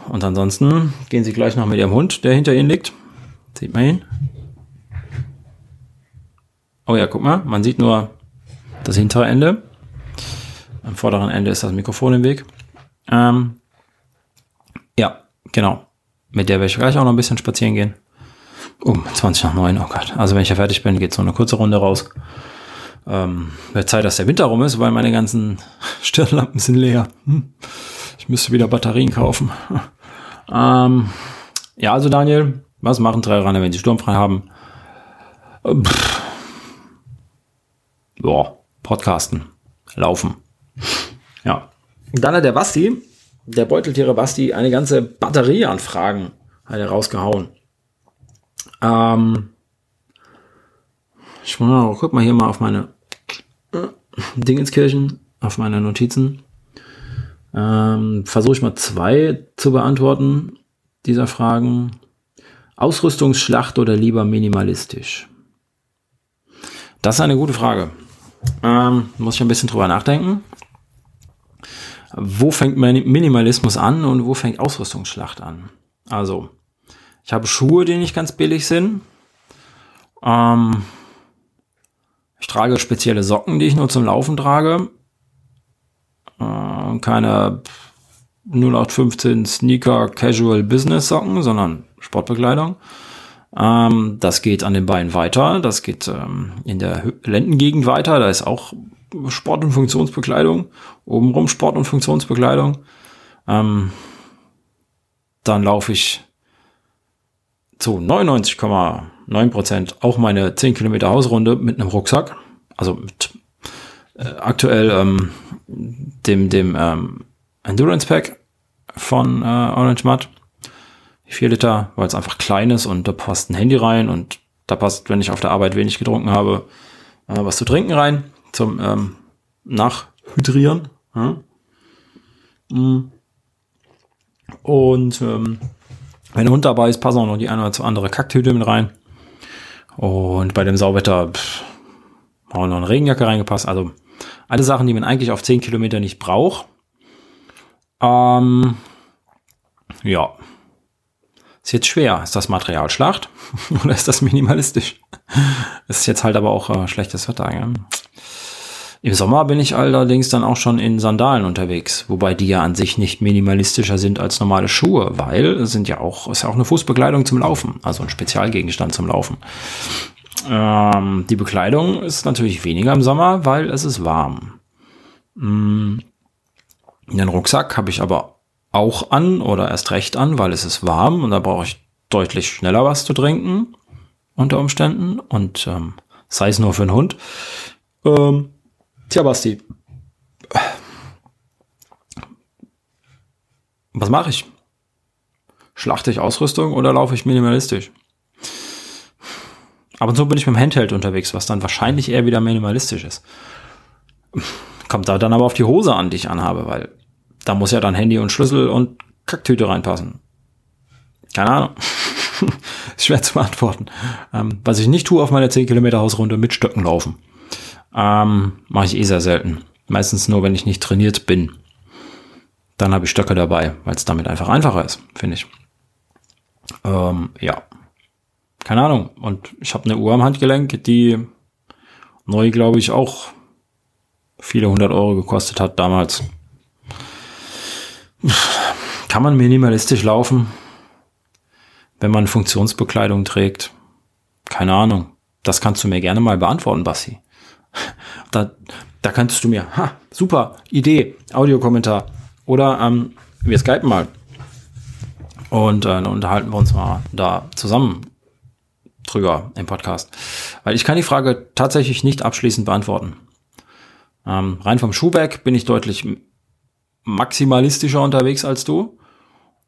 Und ansonsten gehen Sie gleich noch mit Ihrem Hund, der hinter Ihnen liegt. Sieht man ihn? Oh ja, guck mal, man sieht nur das hintere Ende. Am vorderen Ende ist das Mikrofon im Weg. Ähm, ja, genau. Mit der werde ich gleich auch noch ein bisschen spazieren gehen. Um 20 nach 9, oh Gott. Also wenn ich ja fertig bin, geht so eine kurze Runde raus. Ähm, wird Zeit, dass der Winter rum ist, weil meine ganzen Stirnlampen sind leer. Hm. Ich müsste wieder Batterien kaufen. ähm, ja, also Daniel, was machen Trailrunner, wenn sie sturmfrei haben? Pff. Ja, Podcasten, laufen. Ja. Dann hat der Basti, der Beuteltiere Basti, eine ganze Batterie an Fragen hat er rausgehauen. Ähm, ich guck mal hier mal auf meine Dingenskirchen, auf meine Notizen. Ähm, Versuche ich mal zwei zu beantworten dieser Fragen. Ausrüstungsschlacht oder lieber minimalistisch? Das ist eine gute Frage. Ähm, muss ich ein bisschen drüber nachdenken. Wo fängt Minimalismus an und wo fängt Ausrüstungsschlacht an? Also, ich habe Schuhe, die nicht ganz billig sind. Ähm, ich trage spezielle Socken, die ich nur zum Laufen trage. Äh, keine 0815 Sneaker Casual Business Socken, sondern Sportbekleidung. Ähm, das geht an den Beinen weiter. Das geht ähm, in der Lendengegend weiter. Da ist auch Sport- und Funktionsbekleidung. Obenrum Sport- und Funktionsbekleidung. Ähm, dann laufe ich zu 99,9 Prozent auch meine 10 Kilometer Hausrunde mit einem Rucksack. Also mit äh, aktuell ähm, dem, dem ähm, Endurance Pack von äh, Orange Mud. 4 Liter, weil es einfach klein ist und da passt ein Handy rein und da passt, wenn ich auf der Arbeit wenig getrunken habe, äh, was zu trinken rein zum ähm, Nachhydrieren. Ja. Mm. Und ähm, wenn der Hund dabei ist, passen auch noch die eine oder andere Kacktüte mit rein. Und bei dem Sauwetter pff, auch noch eine Regenjacke reingepasst. Also alle Sachen, die man eigentlich auf 10 Kilometer nicht braucht. Ähm, ja. Ist jetzt schwer. Ist das Material Schlacht oder ist das minimalistisch? Ist jetzt halt aber auch äh, schlechtes Wetter. Ja? Im Sommer bin ich allerdings dann auch schon in Sandalen unterwegs, wobei die ja an sich nicht minimalistischer sind als normale Schuhe, weil es sind ja auch, ist ja auch eine Fußbekleidung zum Laufen, also ein Spezialgegenstand zum Laufen. Ähm, die Bekleidung ist natürlich weniger im Sommer, weil es ist warm. Mm, den Rucksack habe ich aber auch an oder erst recht an, weil es ist warm und da brauche ich deutlich schneller was zu trinken unter Umständen und ähm, sei es nur für einen Hund. Ähm, Tja, Basti. Was mache ich? Schlachte ich Ausrüstung oder laufe ich minimalistisch? Ab und zu bin ich mit dem Handheld unterwegs, was dann wahrscheinlich eher wieder minimalistisch ist. Kommt da dann aber auf die Hose an, die ich anhabe, weil da muss ja dann Handy und Schlüssel und Kacktüte reinpassen. Keine Ahnung. ist schwer zu beantworten. Ähm, was ich nicht tue auf meiner 10 Kilometer Hausrunde, mit Stöcken laufen. Ähm, Mache ich eh sehr selten. Meistens nur, wenn ich nicht trainiert bin. Dann habe ich Stöcke dabei, weil es damit einfach einfacher ist, finde ich. Ähm, ja. Keine Ahnung. Und ich habe eine Uhr am Handgelenk, die neu, glaube ich, auch viele hundert Euro gekostet hat damals. Kann man minimalistisch laufen, wenn man Funktionsbekleidung trägt? Keine Ahnung. Das kannst du mir gerne mal beantworten, Bassi. Da, da kannst du mir, ha, super, Idee, Audiokommentar. Oder ähm, wir skypen mal. Und äh, dann unterhalten wir uns mal da zusammen drüber im Podcast. Weil ich kann die Frage tatsächlich nicht abschließend beantworten. Ähm, rein vom Schuhback bin ich deutlich maximalistischer unterwegs als du.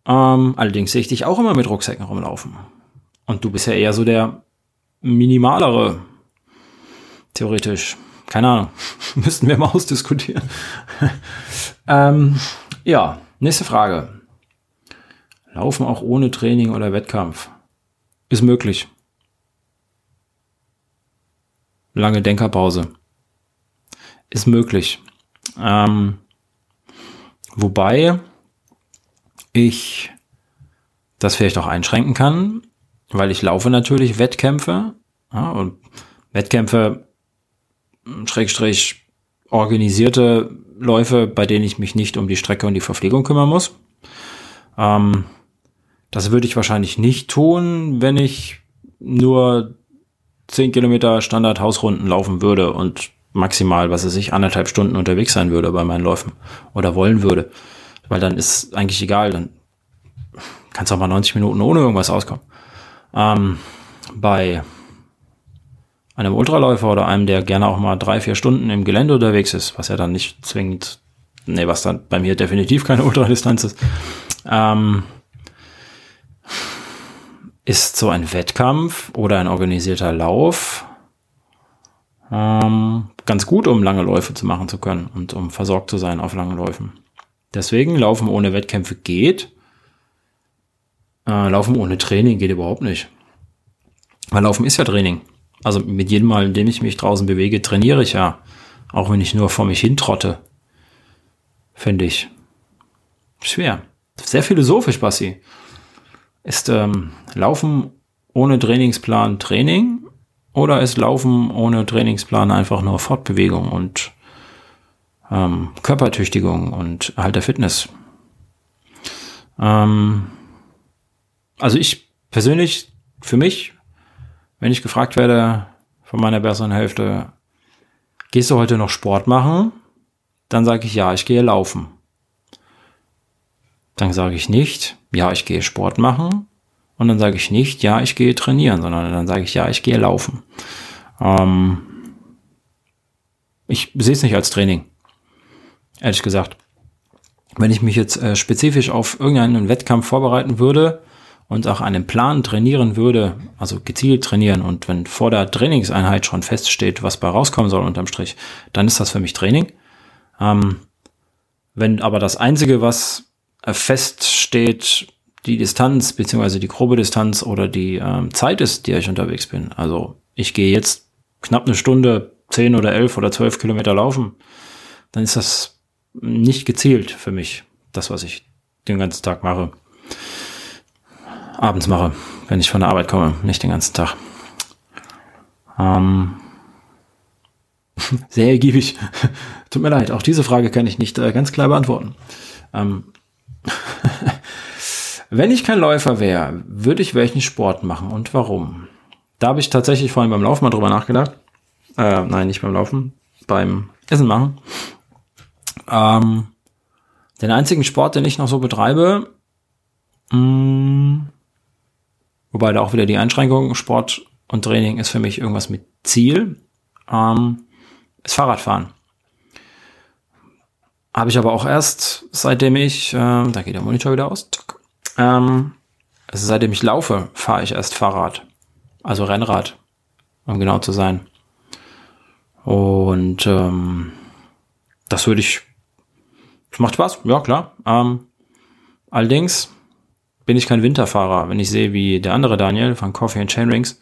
Ähm, allerdings sehe ich dich auch immer mit Rucksäcken rumlaufen. Und du bist ja eher so der minimalere Theoretisch. Keine Ahnung. Müssten wir mal ausdiskutieren. ähm, ja, nächste Frage. Laufen auch ohne Training oder Wettkampf. Ist möglich. Lange Denkerpause. Ist möglich. Ähm, wobei ich das vielleicht auch einschränken kann, weil ich laufe natürlich Wettkämpfe ja, und Wettkämpfe, Schrägstrich, organisierte Läufe, bei denen ich mich nicht um die Strecke und die Verpflegung kümmern muss. Ähm, das würde ich wahrscheinlich nicht tun, wenn ich nur 10 Kilometer Standard Hausrunden laufen würde und maximal, was weiß ich, anderthalb Stunden unterwegs sein würde bei meinen Läufen oder wollen würde. Weil dann ist eigentlich egal, dann kannst du auch mal 90 Minuten ohne irgendwas auskommen. Ähm, bei einem Ultraläufer oder einem, der gerne auch mal drei, vier Stunden im Gelände unterwegs ist, was ja dann nicht zwingend, nee, was dann bei mir definitiv keine Ultradistanz ist, ähm, ist so ein Wettkampf oder ein organisierter Lauf ähm, ganz gut, um lange Läufe zu machen zu können und um versorgt zu sein auf langen Läufen. Deswegen Laufen ohne Wettkämpfe geht. Äh, Laufen ohne Training geht überhaupt nicht. Weil Laufen ist ja Training. Also mit jedem Mal, in dem ich mich draußen bewege, trainiere ich ja. Auch wenn ich nur vor mich hintrotte. Finde ich. Schwer. Sehr philosophisch, Bassi. Ist ähm, Laufen ohne Trainingsplan Training oder ist Laufen ohne Trainingsplan einfach nur Fortbewegung und ähm, Körpertüchtigung und Erhalt der Fitness? Ähm, also ich persönlich, für mich, wenn ich gefragt werde von meiner besseren Hälfte, gehst du heute noch Sport machen? Dann sage ich ja, ich gehe laufen. Dann sage ich nicht, ja, ich gehe Sport machen. Und dann sage ich nicht, ja, ich gehe trainieren, sondern dann sage ich, ja, ich gehe laufen. Ähm ich sehe es nicht als Training, ehrlich gesagt. Wenn ich mich jetzt äh, spezifisch auf irgendeinen Wettkampf vorbereiten würde, und auch einen Plan trainieren würde, also gezielt trainieren und wenn vor der Trainingseinheit schon feststeht, was bei rauskommen soll unterm Strich, dann ist das für mich Training. Ähm, wenn aber das Einzige, was feststeht, die Distanz beziehungsweise die grobe Distanz oder die ähm, Zeit ist, die ich unterwegs bin, also ich gehe jetzt knapp eine Stunde, zehn oder elf oder zwölf Kilometer laufen, dann ist das nicht gezielt für mich, das, was ich den ganzen Tag mache abends mache, wenn ich von der Arbeit komme, nicht den ganzen Tag. Ähm, sehr ergiebig. Tut mir leid, auch diese Frage kann ich nicht äh, ganz klar beantworten. Ähm, wenn ich kein Läufer wäre, würde ich welchen Sport machen und warum? Da habe ich tatsächlich vorhin beim Laufen mal drüber nachgedacht. Äh, nein, nicht beim Laufen, beim Essen machen. Ähm, den einzigen Sport, den ich noch so betreibe, mh, mm, Wobei da auch wieder die Einschränkung, Sport und Training ist für mich irgendwas mit Ziel, ähm, ist Fahrradfahren. Habe ich aber auch erst, seitdem ich, äh, da geht der Monitor wieder aus, ähm, also seitdem ich laufe, fahre ich erst Fahrrad. Also Rennrad, um genau zu sein. Und ähm, das würde ich, das macht Spaß, ja klar. Ähm, allerdings bin ich kein Winterfahrer. Wenn ich sehe, wie der andere Daniel von Coffee and Chainrings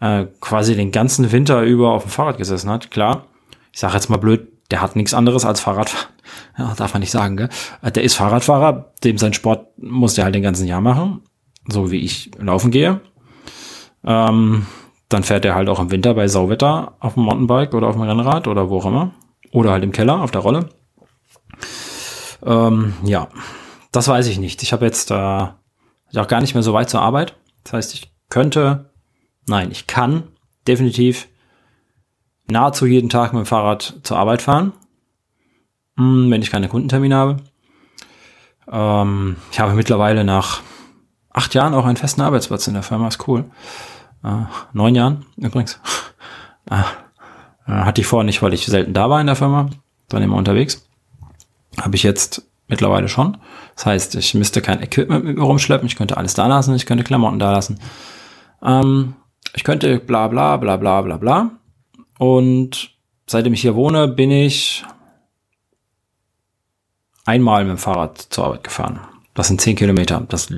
äh, quasi den ganzen Winter über auf dem Fahrrad gesessen hat, klar, ich sage jetzt mal blöd, der hat nichts anderes als Fahrradfahren. Ja, darf man nicht sagen, gell? Äh, der ist Fahrradfahrer, dem sein Sport muss der halt den ganzen Jahr machen, so wie ich laufen gehe. Ähm, dann fährt er halt auch im Winter bei Sauwetter auf dem Mountainbike oder auf dem Rennrad oder wo auch immer. Oder halt im Keller auf der Rolle. Ähm, ja, das weiß ich nicht. Ich habe jetzt äh, ist auch gar nicht mehr so weit zur Arbeit. Das heißt, ich könnte, nein, ich kann definitiv nahezu jeden Tag mit dem Fahrrad zur Arbeit fahren, hm, wenn ich keine Kundentermine habe. Ähm, ich habe mittlerweile nach acht Jahren auch einen festen Arbeitsplatz in der Firma, ist cool. Äh, neun Jahren übrigens. äh, hatte ich vorher nicht, weil ich selten da war in der Firma, dann immer unterwegs. Habe ich jetzt mittlerweile schon. Das heißt, ich müsste kein Equipment mit mir rumschleppen, ich könnte alles da lassen, ich könnte Klamotten da lassen. Ähm, ich könnte bla bla bla bla bla bla. Und seitdem ich hier wohne, bin ich einmal mit dem Fahrrad zur Arbeit gefahren. Das sind 10 Kilometer. Das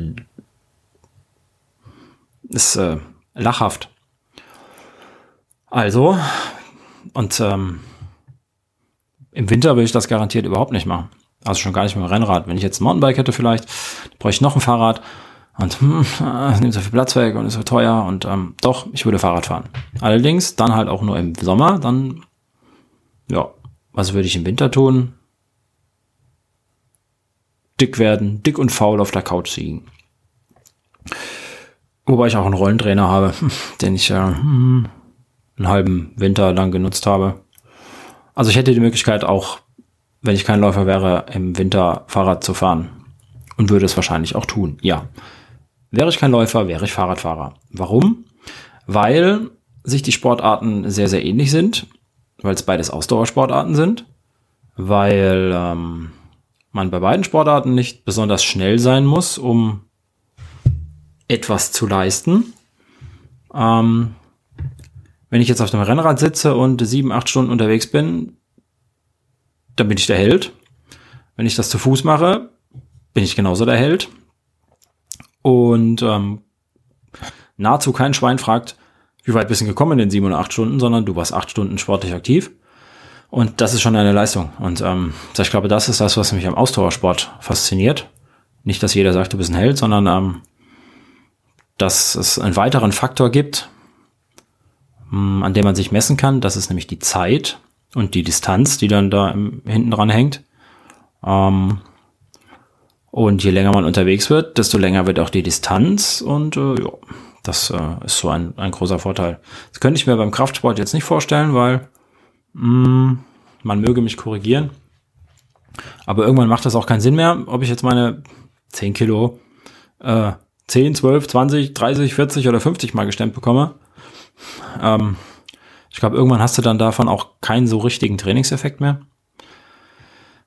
ist äh, lachhaft. Also, und ähm, im Winter würde ich das garantiert überhaupt nicht machen. Also schon gar nicht mit dem Rennrad. Wenn ich jetzt ein Mountainbike hätte vielleicht, bräuchte ich noch ein Fahrrad und hm, äh, nimmt so viel Platz weg und ist so teuer und ähm, doch, ich würde Fahrrad fahren. Allerdings dann halt auch nur im Sommer, dann ja, was würde ich im Winter tun? Dick werden, dick und faul auf der Couch liegen. Wobei ich auch einen Rollentrainer habe, den ich äh, einen halben Winter lang genutzt habe. Also ich hätte die Möglichkeit auch, wenn ich kein Läufer wäre, im Winter Fahrrad zu fahren. Und würde es wahrscheinlich auch tun, ja. Wäre ich kein Läufer, wäre ich Fahrradfahrer. Warum? Weil sich die Sportarten sehr, sehr ähnlich sind, weil es beides Ausdauersportarten sind, weil ähm, man bei beiden Sportarten nicht besonders schnell sein muss, um etwas zu leisten. Ähm, wenn ich jetzt auf dem Rennrad sitze und sieben, acht Stunden unterwegs bin, dann bin ich der Held. Wenn ich das zu Fuß mache, bin ich genauso der Held. Und ähm, nahezu kein Schwein fragt, wie weit bist du gekommen in den sieben oder acht Stunden, sondern du warst acht Stunden sportlich aktiv. Und das ist schon eine Leistung. Und ähm, ich glaube, das ist das, was mich am Ausdauersport fasziniert. Nicht, dass jeder sagt, du bist ein Held, sondern ähm, dass es einen weiteren Faktor gibt, ähm, an dem man sich messen kann. Das ist nämlich die Zeit und die Distanz, die dann da hinten dran hängt. Ähm, und je länger man unterwegs wird, desto länger wird auch die Distanz. Und äh, ja, das äh, ist so ein, ein großer Vorteil. Das könnte ich mir beim Kraftsport jetzt nicht vorstellen, weil mh, mm, man möge mich korrigieren. Aber irgendwann macht das auch keinen Sinn mehr, ob ich jetzt meine 10 Kilo äh, 10, 12, 20, 30, 40 oder 50 mal gestemmt bekomme. Ähm, ich glaube, irgendwann hast du dann davon auch keinen so richtigen Trainingseffekt mehr.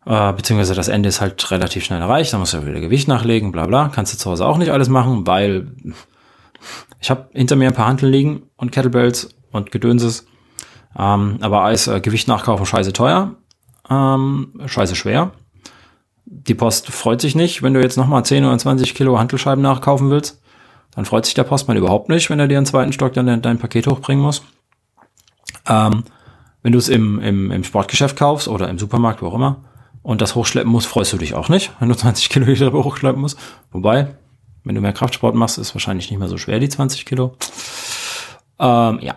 Äh, beziehungsweise das Ende ist halt relativ schnell erreicht. Da musst du wieder Gewicht nachlegen, bla bla. Kannst du zu Hause auch nicht alles machen, weil ich habe hinter mir ein paar Handeln liegen und Kettlebells und Gedönses. Ähm, aber als äh, Gewicht nachkaufen scheiße teuer, ähm, scheiße schwer. Die Post freut sich nicht, wenn du jetzt nochmal 10 oder 20 Kilo Handelscheiben nachkaufen willst. Dann freut sich der Postmann überhaupt nicht, wenn er dir einen zweiten Stock dann dein Paket hochbringen muss. Ähm, wenn du es im, im, im Sportgeschäft kaufst oder im Supermarkt, wo auch immer, und das hochschleppen musst, freust du dich auch nicht, wenn du 20 Kilo wieder hochschleppen musst. Wobei, wenn du mehr Kraftsport machst, ist wahrscheinlich nicht mehr so schwer, die 20 Kilo. Ähm, ja.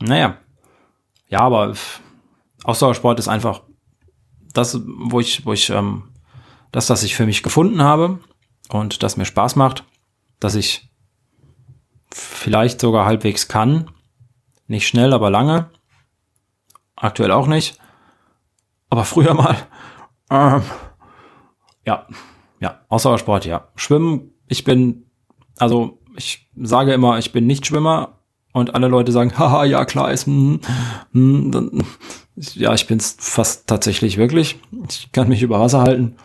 Naja. Ja, aber Ausdauersport ist einfach das, wo ich, wo ich, ähm, das, das ich für mich gefunden habe und das mir Spaß macht, dass ich vielleicht sogar halbwegs kann. Nicht schnell, aber lange. Aktuell auch nicht. Aber früher mal. Ähm, ja, ja, Ausdauersport, ja. Schwimmen, ich bin, also ich sage immer, ich bin nicht Schwimmer und alle Leute sagen, haha, ja klar ist, hm, hm, dann, ja, ich bin's fast tatsächlich wirklich. Ich kann mich über Wasser halten.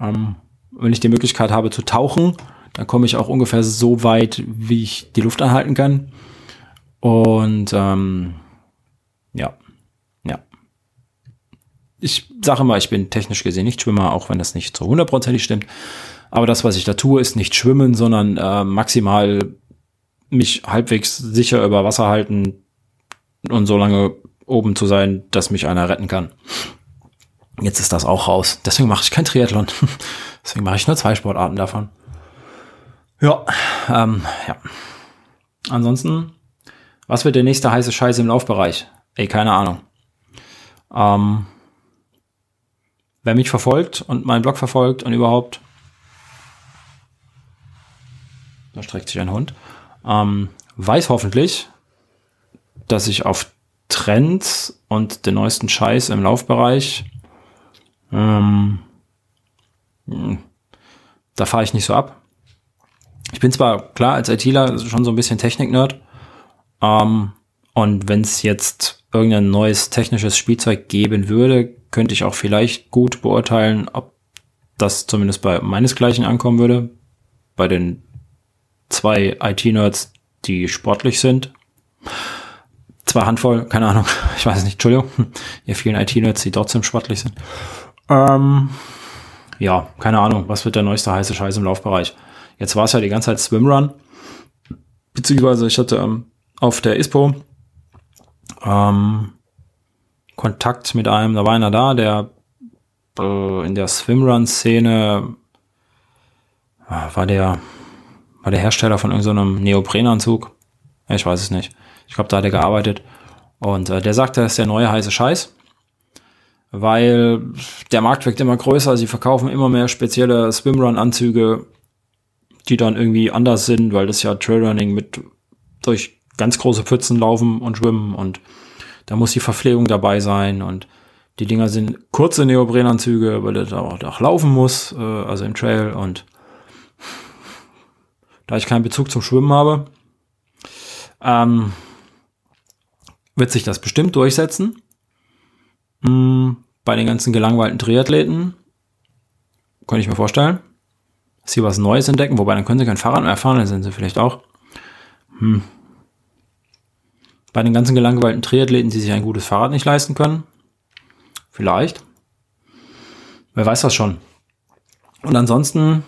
Ähm, wenn ich die Möglichkeit habe zu tauchen, dann komme ich auch ungefähr so weit, wie ich die Luft anhalten kann. Und ähm, ja, ich sage mal, ich bin technisch gesehen nicht Schwimmer, auch wenn das nicht zu hundertprozentig stimmt. Aber das, was ich da tue, ist nicht schwimmen, sondern äh, maximal mich halbwegs sicher über Wasser halten und so lange oben zu sein, dass mich einer retten kann. Jetzt ist das auch raus. Deswegen mache ich kein Triathlon. Deswegen mache ich nur zwei Sportarten davon. Ja, ähm, ja. Ansonsten, was wird der nächste heiße Scheiß im Laufbereich? Ey, keine Ahnung. Ähm, wer mich verfolgt und meinen Blog verfolgt und überhaupt, da streckt sich ein Hund, ähm, weiß hoffentlich, dass ich auf Trends und den neuesten Scheiß im Laufbereich, ähm, hm, da fahre ich nicht so ab. Ich bin zwar klar als ITler schon so ein bisschen Technik-Nerd, ähm, und wenn es jetzt irgendein neues technisches Spielzeug geben würde, könnte ich auch vielleicht gut beurteilen, ob das zumindest bei meinesgleichen ankommen würde. Bei den zwei IT-Nerds, die sportlich sind. Zwei Handvoll, keine Ahnung, ich weiß nicht, Entschuldigung. Ihr vielen IT-Nerds, die trotzdem sportlich sind. Ähm, ja, keine Ahnung, was wird der neueste heiße Scheiß im Laufbereich? Jetzt war es ja die ganze Zeit Swimrun, beziehungsweise ich hatte ähm, auf der ISPO ähm, Kontakt mit einem, da war einer da, der äh, in der Swimrun-Szene äh, war der war der Hersteller von irgendeinem so Neoprenanzug. Ich weiß es nicht. Ich glaube, da hat er gearbeitet. Und äh, der sagte, das ist der neue heiße Scheiß weil der Markt wird immer größer, sie verkaufen immer mehr spezielle Swimrun-Anzüge, die dann irgendwie anders sind, weil das ja Trailrunning mit durch ganz große Pfützen laufen und schwimmen und da muss die Verpflegung dabei sein und die Dinger sind kurze Neoprenanzüge, weil das auch, auch laufen muss, äh, also im Trail und da ich keinen Bezug zum Schwimmen habe, ähm, wird sich das bestimmt durchsetzen. Hm, bei den ganzen gelangweilten Triathleten könnte ich mir vorstellen, dass sie was Neues entdecken, wobei dann können sie kein Fahrrad mehr fahren, dann sind sie vielleicht auch. Hm. Bei den ganzen gelangweilten Triathleten, die sich ein gutes Fahrrad nicht leisten können, vielleicht. Wer weiß das schon. Und ansonsten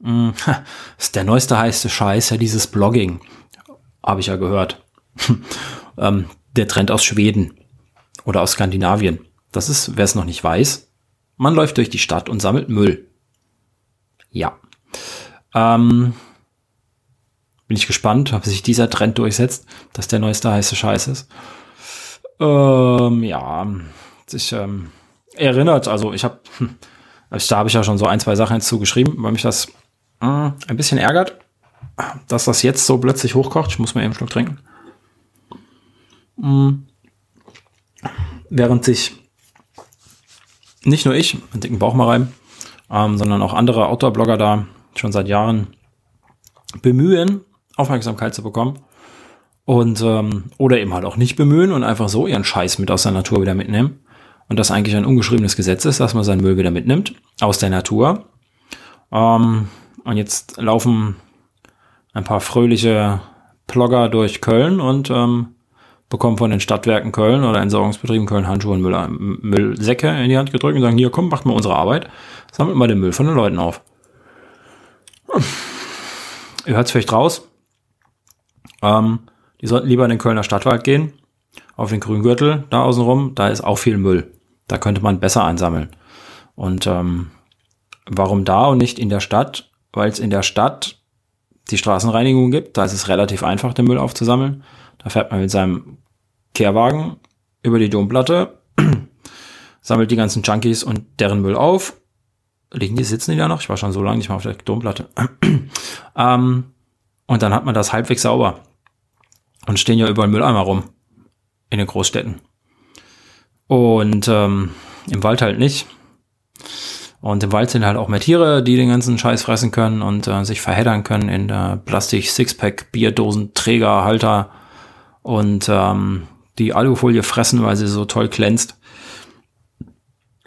mh, hm, ist der neueste heiße Scheiß ja dieses Blogging. Habe ich ja gehört. ähm, der Trend aus Schweden oder aus Skandinavien. Das ist, wer es noch nicht weiß, man läuft durch die Stadt und sammelt Müll. Ja. Ähm, bin ich gespannt, ob sich dieser Trend durchsetzt, dass der neueste heiße Scheiß ist. Ähm, ja, sich ähm, erinnert, also ich habe, hm, da habe ich ja schon so ein, zwei Sachen hinzu geschrieben, weil mich das äh, ein bisschen ärgert, dass das jetzt so plötzlich hochkocht. Ich muss mir eben einen Schluck trinken. Mhm. Während sich nicht nur ich, einen dicken Bauch mal rein, ähm, sondern auch andere Outdoor-Blogger da schon seit Jahren bemühen, Aufmerksamkeit zu bekommen. Und ähm, oder eben halt auch nicht bemühen und einfach so ihren Scheiß mit aus der Natur wieder mitnehmen. Und das eigentlich ein ungeschriebenes Gesetz ist, dass man seinen Müll wieder mitnimmt aus der Natur. Ähm, und jetzt laufen ein paar fröhliche Blogger durch Köln und ähm, bekommen von den Stadtwerken Köln oder Entsorgungsbetrieben Köln Handschuhe und Müll, Müllsäcke in die Hand gedrückt und sagen, hier, komm, macht mal unsere Arbeit, sammelt mal den Müll von den Leuten auf. Hm. Ihr hört es vielleicht raus. Ähm, die sollten lieber in den Kölner Stadtwald gehen, auf den Grüngürtel da außenrum, da ist auch viel Müll. Da könnte man besser einsammeln. Und ähm, warum da und nicht in der Stadt? Weil es in der Stadt die Straßenreinigung gibt, da ist es relativ einfach, den Müll aufzusammeln. Da fährt man mit seinem Kehrwagen über die Domplatte, sammelt die ganzen Junkies und deren Müll auf. Liegen die, sitzen die da noch? Ich war schon so lange nicht mal auf der Domplatte. ähm, und dann hat man das halbwegs sauber. Und stehen ja überall Mülleimer rum. In den Großstädten. Und ähm, im Wald halt nicht. Und im Wald sind halt auch mehr Tiere, die den ganzen Scheiß fressen können und äh, sich verheddern können in äh, Plastik, Sixpack, Bierdosen, Träger, Halter und ähm, die Alufolie fressen, weil sie so toll glänzt.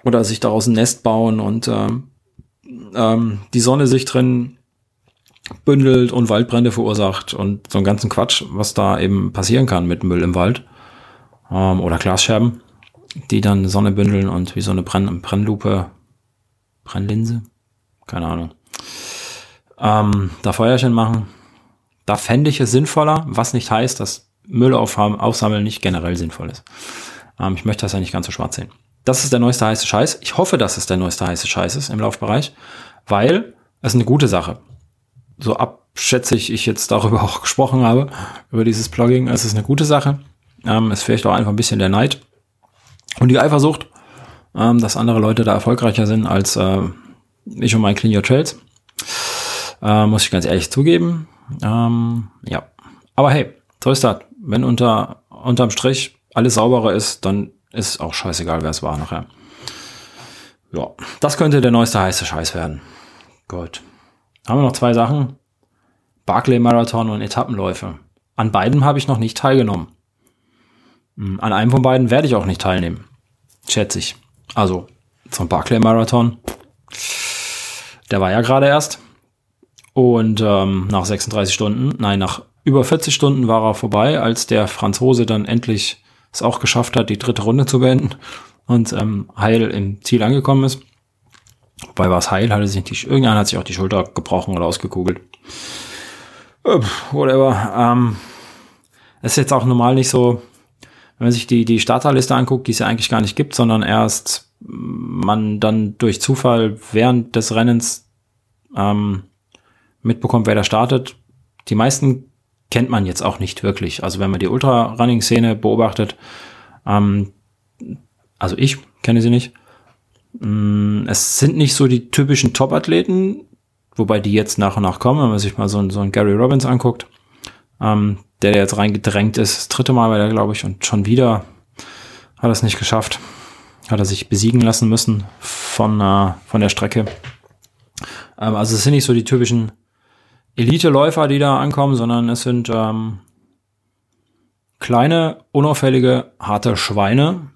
Oder sich daraus ein Nest bauen und ähm, ähm, die Sonne sich drin bündelt und Waldbrände verursacht und so einen ganzen Quatsch, was da eben passieren kann mit Müll im Wald. Ähm, oder Glasscherben, die dann Sonne bündeln und wie so eine Brenn Brennlupe, Brennlinse, keine Ahnung, ähm, da Feuerchen machen. Da fände ich es sinnvoller, was nicht heißt, dass Müll aufsammeln nicht generell sinnvoll ist. Ähm, ich möchte das ja nicht ganz so schwarz sehen. Das ist der neueste heiße Scheiß. Ich hoffe, dass es der neueste heiße Scheiß ist im Laufbereich, weil es eine gute Sache. So abschätzig ich jetzt darüber auch gesprochen habe, über dieses Plugging. Es ist eine gute Sache. Ähm, es vielleicht auch einfach ein bisschen der Neid und die Eifersucht, ähm, dass andere Leute da erfolgreicher sind als äh, ich und mein Clean Your Trails. Äh, muss ich ganz ehrlich zugeben. Ähm, ja. Aber hey, so ist das wenn unter, unterm Strich alles sauberer ist, dann ist auch scheißegal, wer es war nachher. Ja, das könnte der neueste heiße Scheiß werden. Gut. Haben wir noch zwei Sachen. Barclay Marathon und Etappenläufe. An beiden habe ich noch nicht teilgenommen. Hm, an einem von beiden werde ich auch nicht teilnehmen. Schätze ich. Also zum Barclay Marathon. Der war ja gerade erst. Und ähm, nach 36 Stunden, nein, nach über 40 Stunden war er vorbei, als der Franzose dann endlich es auch geschafft hat, die dritte Runde zu beenden und ähm, heil im Ziel angekommen ist. Wobei war es heil, hatte sich die, irgendeiner hat sich auch die Schulter gebrochen oder ausgekugelt. Äh, whatever. Ähm, es ist jetzt auch normal nicht so, wenn man sich die, die Starterliste anguckt, die es ja eigentlich gar nicht gibt, sondern erst man dann durch Zufall während des Rennens ähm, mitbekommt, wer da startet. Die meisten kennt man jetzt auch nicht wirklich. Also wenn man die Ultra-Running-Szene beobachtet, ähm, also ich kenne sie nicht. Mm, es sind nicht so die typischen Top-Athleten, wobei die jetzt nach und nach kommen, wenn man sich mal so, so einen Gary Robbins anguckt, ähm, der jetzt reingedrängt ist, das dritte Mal war der, glaube ich, und schon wieder hat er es nicht geschafft. Hat er sich besiegen lassen müssen von, äh, von der Strecke. Ähm, also es sind nicht so die typischen Elite-Läufer, die da ankommen, sondern es sind ähm, kleine, unauffällige, harte Schweine,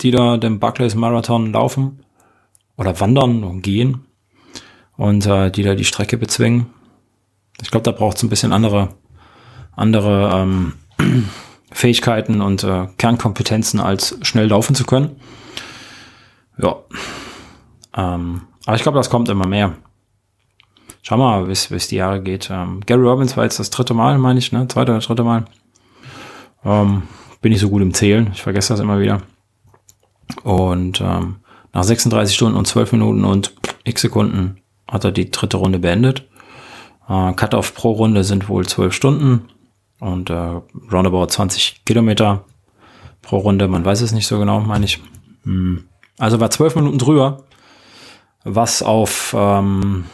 die da den Buckley's Marathon laufen oder wandern und gehen und äh, die da die Strecke bezwingen. Ich glaube, da braucht es ein bisschen andere, andere ähm, Fähigkeiten und äh, Kernkompetenzen, als schnell laufen zu können. Ja. Ähm, aber ich glaube, das kommt immer mehr. Schau mal, bis, bis die Jahre geht. Ähm, Gary Robbins war jetzt das dritte Mal, meine ich, ne? Zweite oder dritte Mal. Ähm, bin ich so gut im Zählen. Ich vergesse das immer wieder. Und ähm, nach 36 Stunden und 12 Minuten und x Sekunden hat er die dritte Runde beendet. Äh, Cut-off pro Runde sind wohl 12 Stunden und äh, roundabout 20 Kilometer pro Runde. Man weiß es nicht so genau, meine ich. Hm. Also war 12 Minuten drüber, was auf ähm,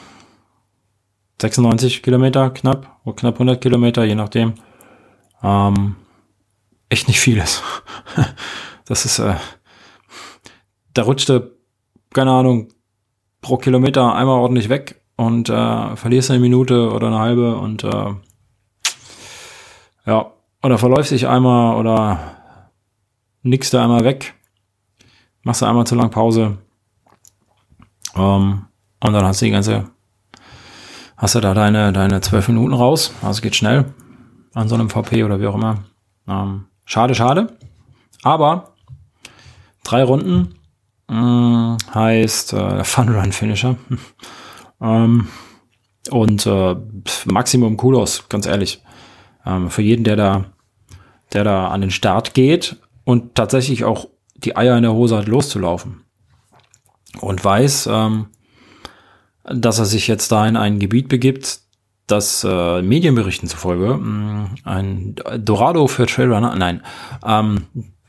96 Kilometer knapp, knapp 100 Kilometer, je nachdem, ähm, echt nicht viel ist. das ist, äh, da rutschte, keine Ahnung, pro Kilometer einmal ordentlich weg und äh, verlierst eine Minute oder eine halbe und äh, ja, oder verläufst dich einmal oder nix da einmal weg, machst du einmal zu lang Pause ähm, und dann hast du die ganze, hast du da deine, deine zwölf Minuten raus, also geht schnell an so einem VP oder wie auch immer. Ähm, schade, schade, aber drei Runden mh, mm, heißt äh, Fun Run Finisher. ähm, und äh, Maximum Kudos, ganz ehrlich. Ähm, für jeden, der da, der da an den Start geht und tatsächlich auch die Eier in der Hose hat, loszulaufen. Und weiß, ähm, dass er sich jetzt da in ein Gebiet begibt, das äh, Medienberichten zufolge mh, mm, ein Dorado für Trailrunner, nein, ähm,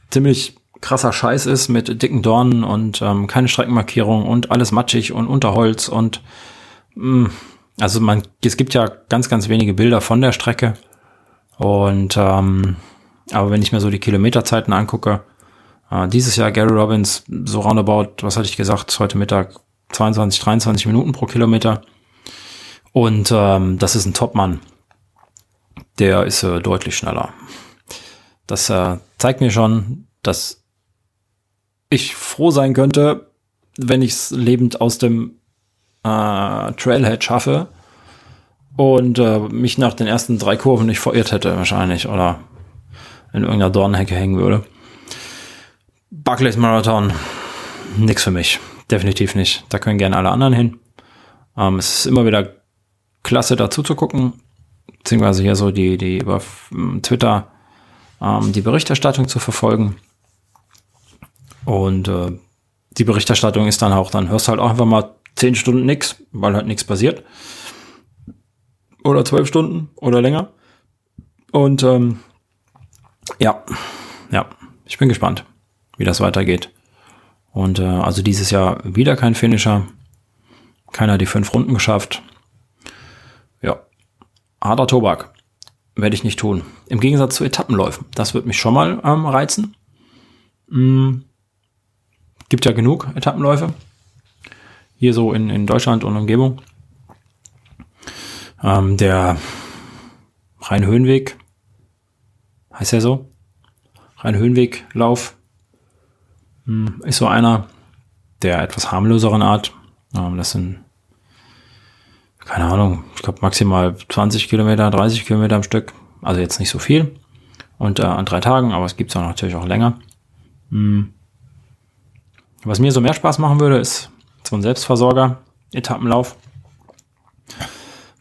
ziemlich krasser Scheiß ist mit dicken Dornen und ähm, keine Streckenmarkierung und alles matschig und Unterholz und mh, mm, also man, es gibt ja ganz, ganz wenige Bilder von der Strecke und ähm, aber wenn ich mir so die Kilometerzeiten angucke, äh, dieses Jahr Gary Robbins so roundabout, was hatte ich gesagt, heute Mittag 22, 23 Minuten pro Kilometer und ähm, das ist ein Topmann. Der ist äh, deutlich schneller. Das äh, zeigt mir schon, dass ich froh sein könnte, wenn ich es lebend aus dem äh, Trailhead schaffe und äh, mich nach den ersten drei Kurven nicht verirrt hätte wahrscheinlich oder in irgendeiner Dornhecke hängen würde. Barclays Marathon, nix für mich. Definitiv nicht. Da können gerne alle anderen hin. Ähm, es ist immer wieder klasse dazu zu gucken, beziehungsweise hier so die, die über Twitter ähm, die Berichterstattung zu verfolgen. Und äh, die Berichterstattung ist dann auch, dann hörst du halt auch einfach mal zehn Stunden nix, weil halt nichts passiert. Oder zwölf Stunden oder länger. Und ähm, ja, ja, ich bin gespannt, wie das weitergeht. Und äh, also dieses Jahr wieder kein Finisher. Keiner die fünf Runden geschafft. Ja, harter Tobak. Werde ich nicht tun. Im Gegensatz zu Etappenläufen. Das wird mich schon mal ähm, reizen. Mm, Gibt ja genug Etappenläufe. Hier so in, in Deutschland und Umgebung. Ähm, der Rhein-Höhenweg, heißt er so? Rhein-Höhenweg-Lauf hm, ist so einer der etwas harmloseren Art. Ähm, das sind, keine Ahnung, ich glaube maximal 20 Kilometer, 30 Kilometer am Stück. Also jetzt nicht so viel. Und äh, an drei Tagen, aber es gibt es auch natürlich auch länger. Hm. Was mir so mehr Spaß machen würde, ist So ein Selbstversorger, Etappenlauf.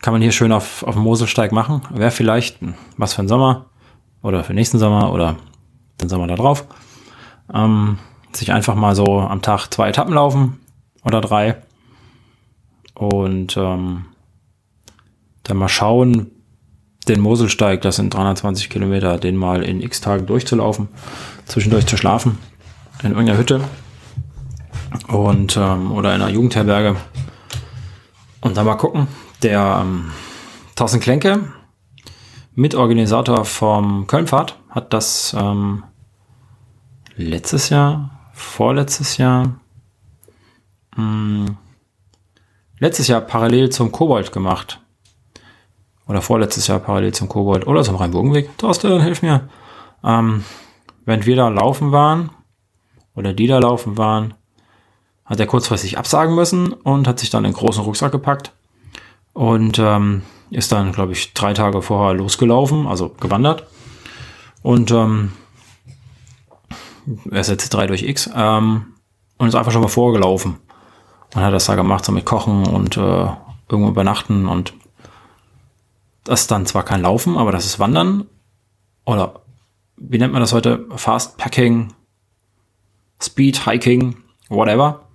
Kann man hier schön auf, auf dem Moselsteig machen. Wäre vielleicht was für den Sommer oder für nächsten Sommer oder den Sommer da drauf. Ähm, sich einfach mal so am Tag zwei Etappen laufen oder drei. Und ähm, dann mal schauen, den Moselsteig, das sind 320 Kilometer, den mal in x Tagen durchzulaufen, zwischendurch zu schlafen in irgendeiner Hütte und ähm, oder in einer Jugendherberge und dann mal gucken. Der ähm, Thorsten Klenke, Mitorganisator vom Kölnfahrt, hat das ähm, letztes Jahr, vorletztes Jahr, mh, hm, letztes Jahr parallel zum Kobold gemacht. Oder vorletztes Jahr parallel zum Kobold oder zum Rhein-Burgenweg. Thorsten, hilf mir. Ähm, während wir da laufen waren, oder die da laufen waren, hat er kurzfristig absagen müssen und hat sich dann einen großen Rucksack gepackt und ähm, ist dann, glaube ich, drei Tage vorher losgelaufen, also gewandert. Und ähm, er setzt 3 durch X ähm, und ist einfach schon mal vorgelaufen. Und hat das da gemacht, so mit Kochen und äh, irgendwo übernachten und das ist dann zwar kein Laufen, aber das ist Wandern oder wie nennt man das heute? Fast Packing, Speed Hiking, whatever.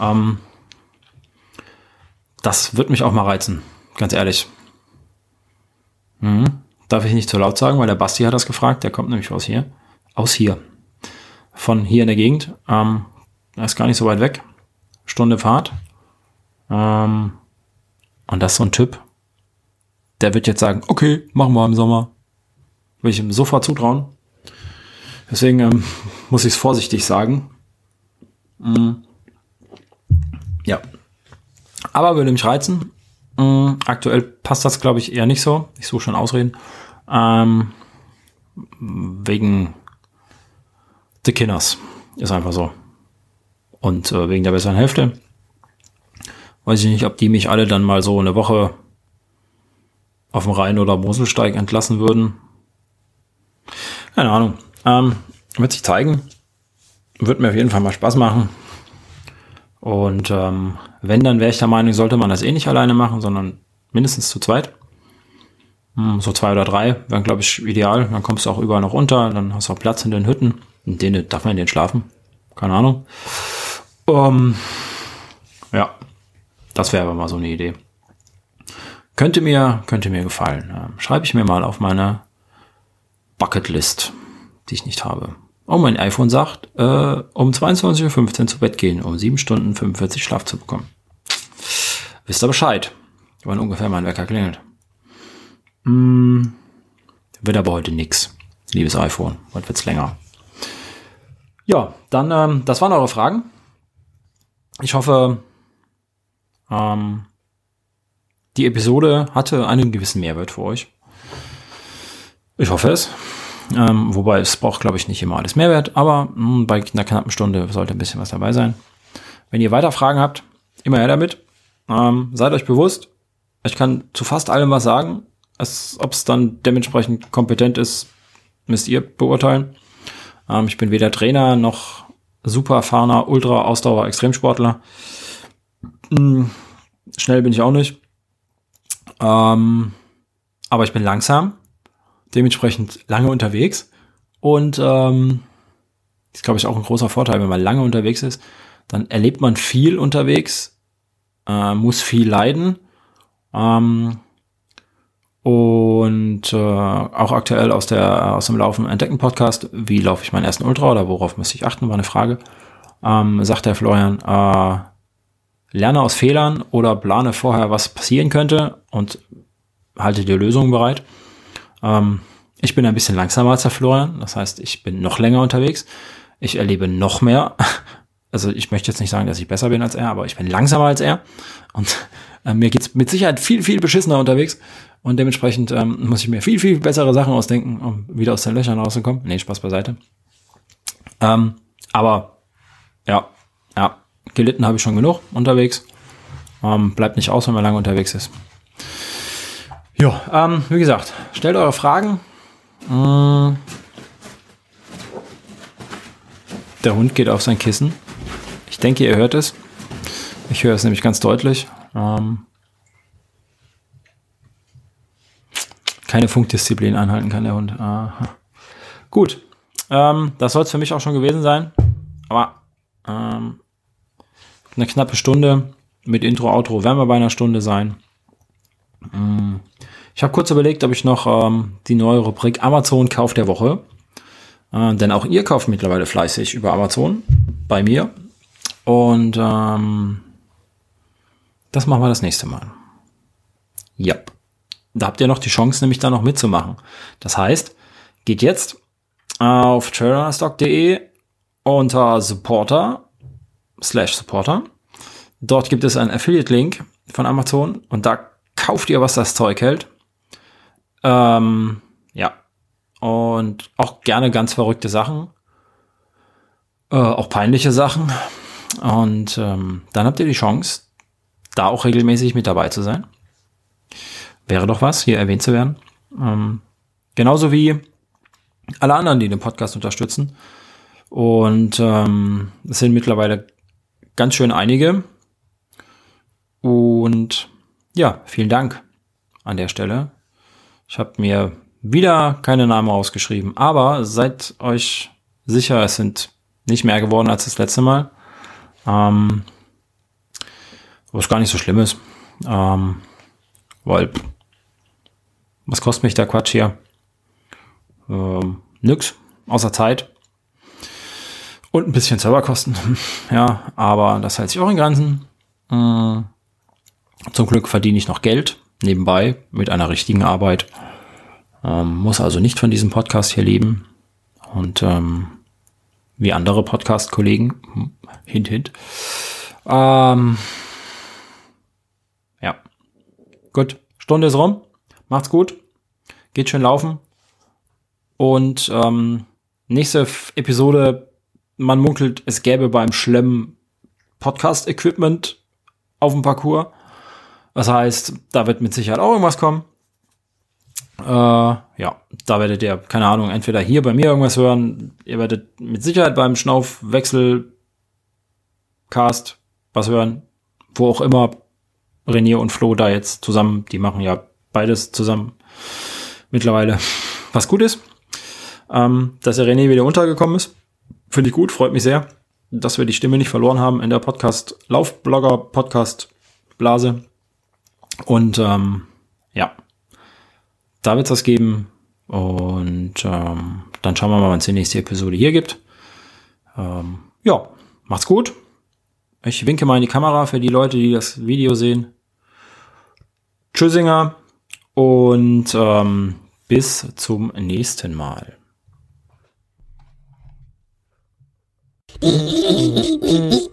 Ähm, das wird mich auch mal reizen, ganz ehrlich. Mhm. Darf ich nicht zu laut sagen, weil der Basti hat das gefragt. Der kommt nämlich aus hier. Aus hier. Von hier in der Gegend. Ähm, er ist gar nicht so weit weg. Stunde Fahrt. Ähm, und das ist so ein Typ. Der wird jetzt sagen, okay, machen wir im Sommer. Will ich ihm sofort zutrauen. Deswegen ähm, muss ich es vorsichtig sagen. Mhm. Ja. Aber würde mich reizen. Mhm. Aktuell passt das, glaube ich, eher nicht so. Ich suche schon Ausreden. Ähm, wegen The Kinners. Ist einfach so. Und äh, wegen der besseren Hälfte. Weiß ich nicht, ob die mich alle dann mal so eine Woche auf dem Rhein oder Moselsteig entlassen würden. Keine Ahnung. Ähm, wird sich zeigen. Wird mir auf jeden Fall mal Spaß machen. Und ähm, wenn, dann wäre ich der Meinung, sollte man das eh nicht alleine machen, sondern mindestens zu zweit. Hm, so zwei oder drei wären, glaube ich, ideal. Dann kommst du auch überall noch unter, dann hast du auch Platz in den Hütten. In denen darf man in denen schlafen. Keine Ahnung. Ähm, ja, das wäre aber mal so eine Idee. Könnte mir, könnte mir gefallen. Schreibe ich mir mal auf meine Bucketlist, die ich nicht habe. Oh, mein iPhone sagt, äh, um 22.15 Uhr zu Bett gehen, um 7 Stunden 45 Schlaf zu bekommen. Wisst ihr Bescheid, wann ungefähr mein Wecker klingelt. Hm, wird aber heute nix, liebes iPhone. Heute wird's länger. Ja, dann, ähm, das waren eure Fragen. Ich hoffe, ähm, die Episode hatte einen gewissen Mehrwert für euch. Ich hoffe es. Ähm, wobei es braucht, glaube ich, nicht immer alles Mehrwert, aber mh, hm, bei einer knappen Stunde sollte ein bisschen was dabei sein. Wenn ihr weiter Fragen habt, immer her damit. Ähm, seid euch bewusst, ich kann zu fast allem was sagen. Ob es dann dementsprechend kompetent ist, müsst ihr beurteilen. Ähm, ich bin weder Trainer noch super erfahrener Ultra-Ausdauer-Extremsportler. Hm, schnell bin ich auch nicht. Ähm, aber ich bin langsam dementsprechend lange unterwegs. Und ähm, ist, glaube ich, auch ein großer Vorteil, wenn man lange unterwegs ist. Dann erlebt man viel unterwegs, äh, muss viel leiden. Ähm, und äh, auch aktuell aus, der, aus dem Laufen Entdecken Podcast, wie laufe ich meinen ersten Ultra oder worauf müsste ich achten, war eine Frage. Ähm, sagt der Florian, äh, lerne aus Fehlern oder plane vorher, was passieren könnte und halte dir Lösungen bereit. Ähm, ich bin ein bisschen langsamer als der Florian, das heißt, ich bin noch länger unterwegs. Ich erlebe noch mehr. Also ich möchte jetzt nicht sagen, dass ich besser bin als er, aber ich bin langsamer als er. Und äh, mir geht's mit Sicherheit viel, viel beschissener unterwegs. Und dementsprechend ähm, muss ich mir viel, viel bessere Sachen ausdenken, um wieder aus den Löchern rauszukommen. Nee, Spaß beiseite. Ähm, aber ja, ja, gelitten habe ich schon genug unterwegs. Ähm, bleibt nicht aus, wenn man lange unterwegs ist. Ja, ähm, wie gesagt, stellt eure Fragen. Äh, der Hund geht auf sein Kissen. Ich denke, ihr hört es. Ich höre es nämlich ganz deutlich. Ähm, keine Funkdisziplin einhalten kann der Hund. Aha. Gut, ähm, das soll es für mich auch schon gewesen sein. Aber ähm, eine knappe Stunde mit Intro, Outro werden wir bei einer Stunde sein. Mm. Ich habe kurz überlegt, ob ich noch ähm, die neue Rubrik Amazon Kauf der Woche, äh, denn auch ihr kauft mittlerweile fleißig über Amazon bei mir. Und ähm, das machen wir das nächste Mal. Ja. Da habt ihr noch die Chance, nämlich da noch mitzumachen. Das heißt, geht jetzt auf trailrunnerstock.de unter Supporter slash Supporter. Dort gibt es einen Affiliate-Link von Amazon und da kauft ihr, was das Zeug hält. Ähm, ja. Und auch gerne ganz verrückte Sachen. Äh, auch peinliche Sachen. Und ähm, dann habt ihr die Chance, da auch regelmäßig mit dabei zu sein. Wäre doch was, hier erwähnt zu werden. Ähm, genauso wie alle anderen, die den Podcast unterstützen. Und ähm, es sind mittlerweile ganz schön einige. Und ja, vielen Dank an der Stelle. Ich habe mir wieder keine Namen rausgeschrieben, aber seid euch sicher, es sind nicht mehr geworden als das letzte Mal. Ähm, was gar nicht so schlimm ist. Ähm, weil, was kostet mich der Quatsch hier? Ähm, nix, außer Zeit. Und ein bisschen Serverkosten. ja, aber das hält sich auch in Grenzen. Äh, zum Glück verdiene ich noch Geld nebenbei mit einer richtigen Arbeit. Ähm, muss also nicht von diesem Podcast hier leben. Und ähm, wie andere Podcast-Kollegen, hm, hint, hint. Ähm, ja. Gut, Stunde ist rum. Macht's gut. Geht schön laufen. Und ähm, nächste Episode, man munkelt, es gäbe beim Schlemm Podcast-Equipment auf dem Parcours. Das heißt, da wird mit Sicherheit auch irgendwas kommen. Äh, ja, da werdet ihr, keine Ahnung, entweder hier bei mir irgendwas hören, ihr werdet mit Sicherheit beim Schnaufwechselcast was hören, wo auch immer René und Flo da jetzt zusammen, die machen ja beides zusammen mittlerweile, was gut ist. Ähm, dass der René wieder untergekommen ist, finde ich gut, freut mich sehr, dass wir die Stimme nicht verloren haben in der Podcast, Laufblogger, Podcast Blase. Und ähm, ja, da wird es was geben. Und ähm, dann schauen wir mal, wann es die nächste Episode hier gibt. Ähm, ja, macht's gut. Ich winke mal in die Kamera für die Leute, die das Video sehen. Tschüssinger und ähm, bis zum nächsten Mal.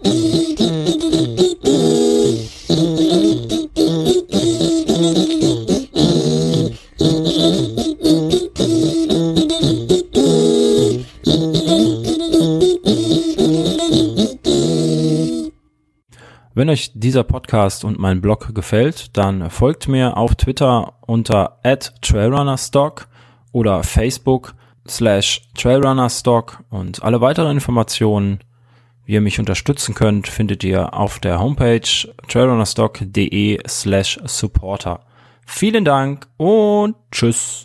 Wenn euch dieser Podcast und mein Blog gefällt, dann folgt mir auf Twitter unter @trailrunnerstock oder Facebook slash Trailrunnerstock und alle weiteren Informationen, wie ihr mich unterstützen könnt, findet ihr auf der Homepage trailrunnerstock.de slash supporter. Vielen Dank und tschüss.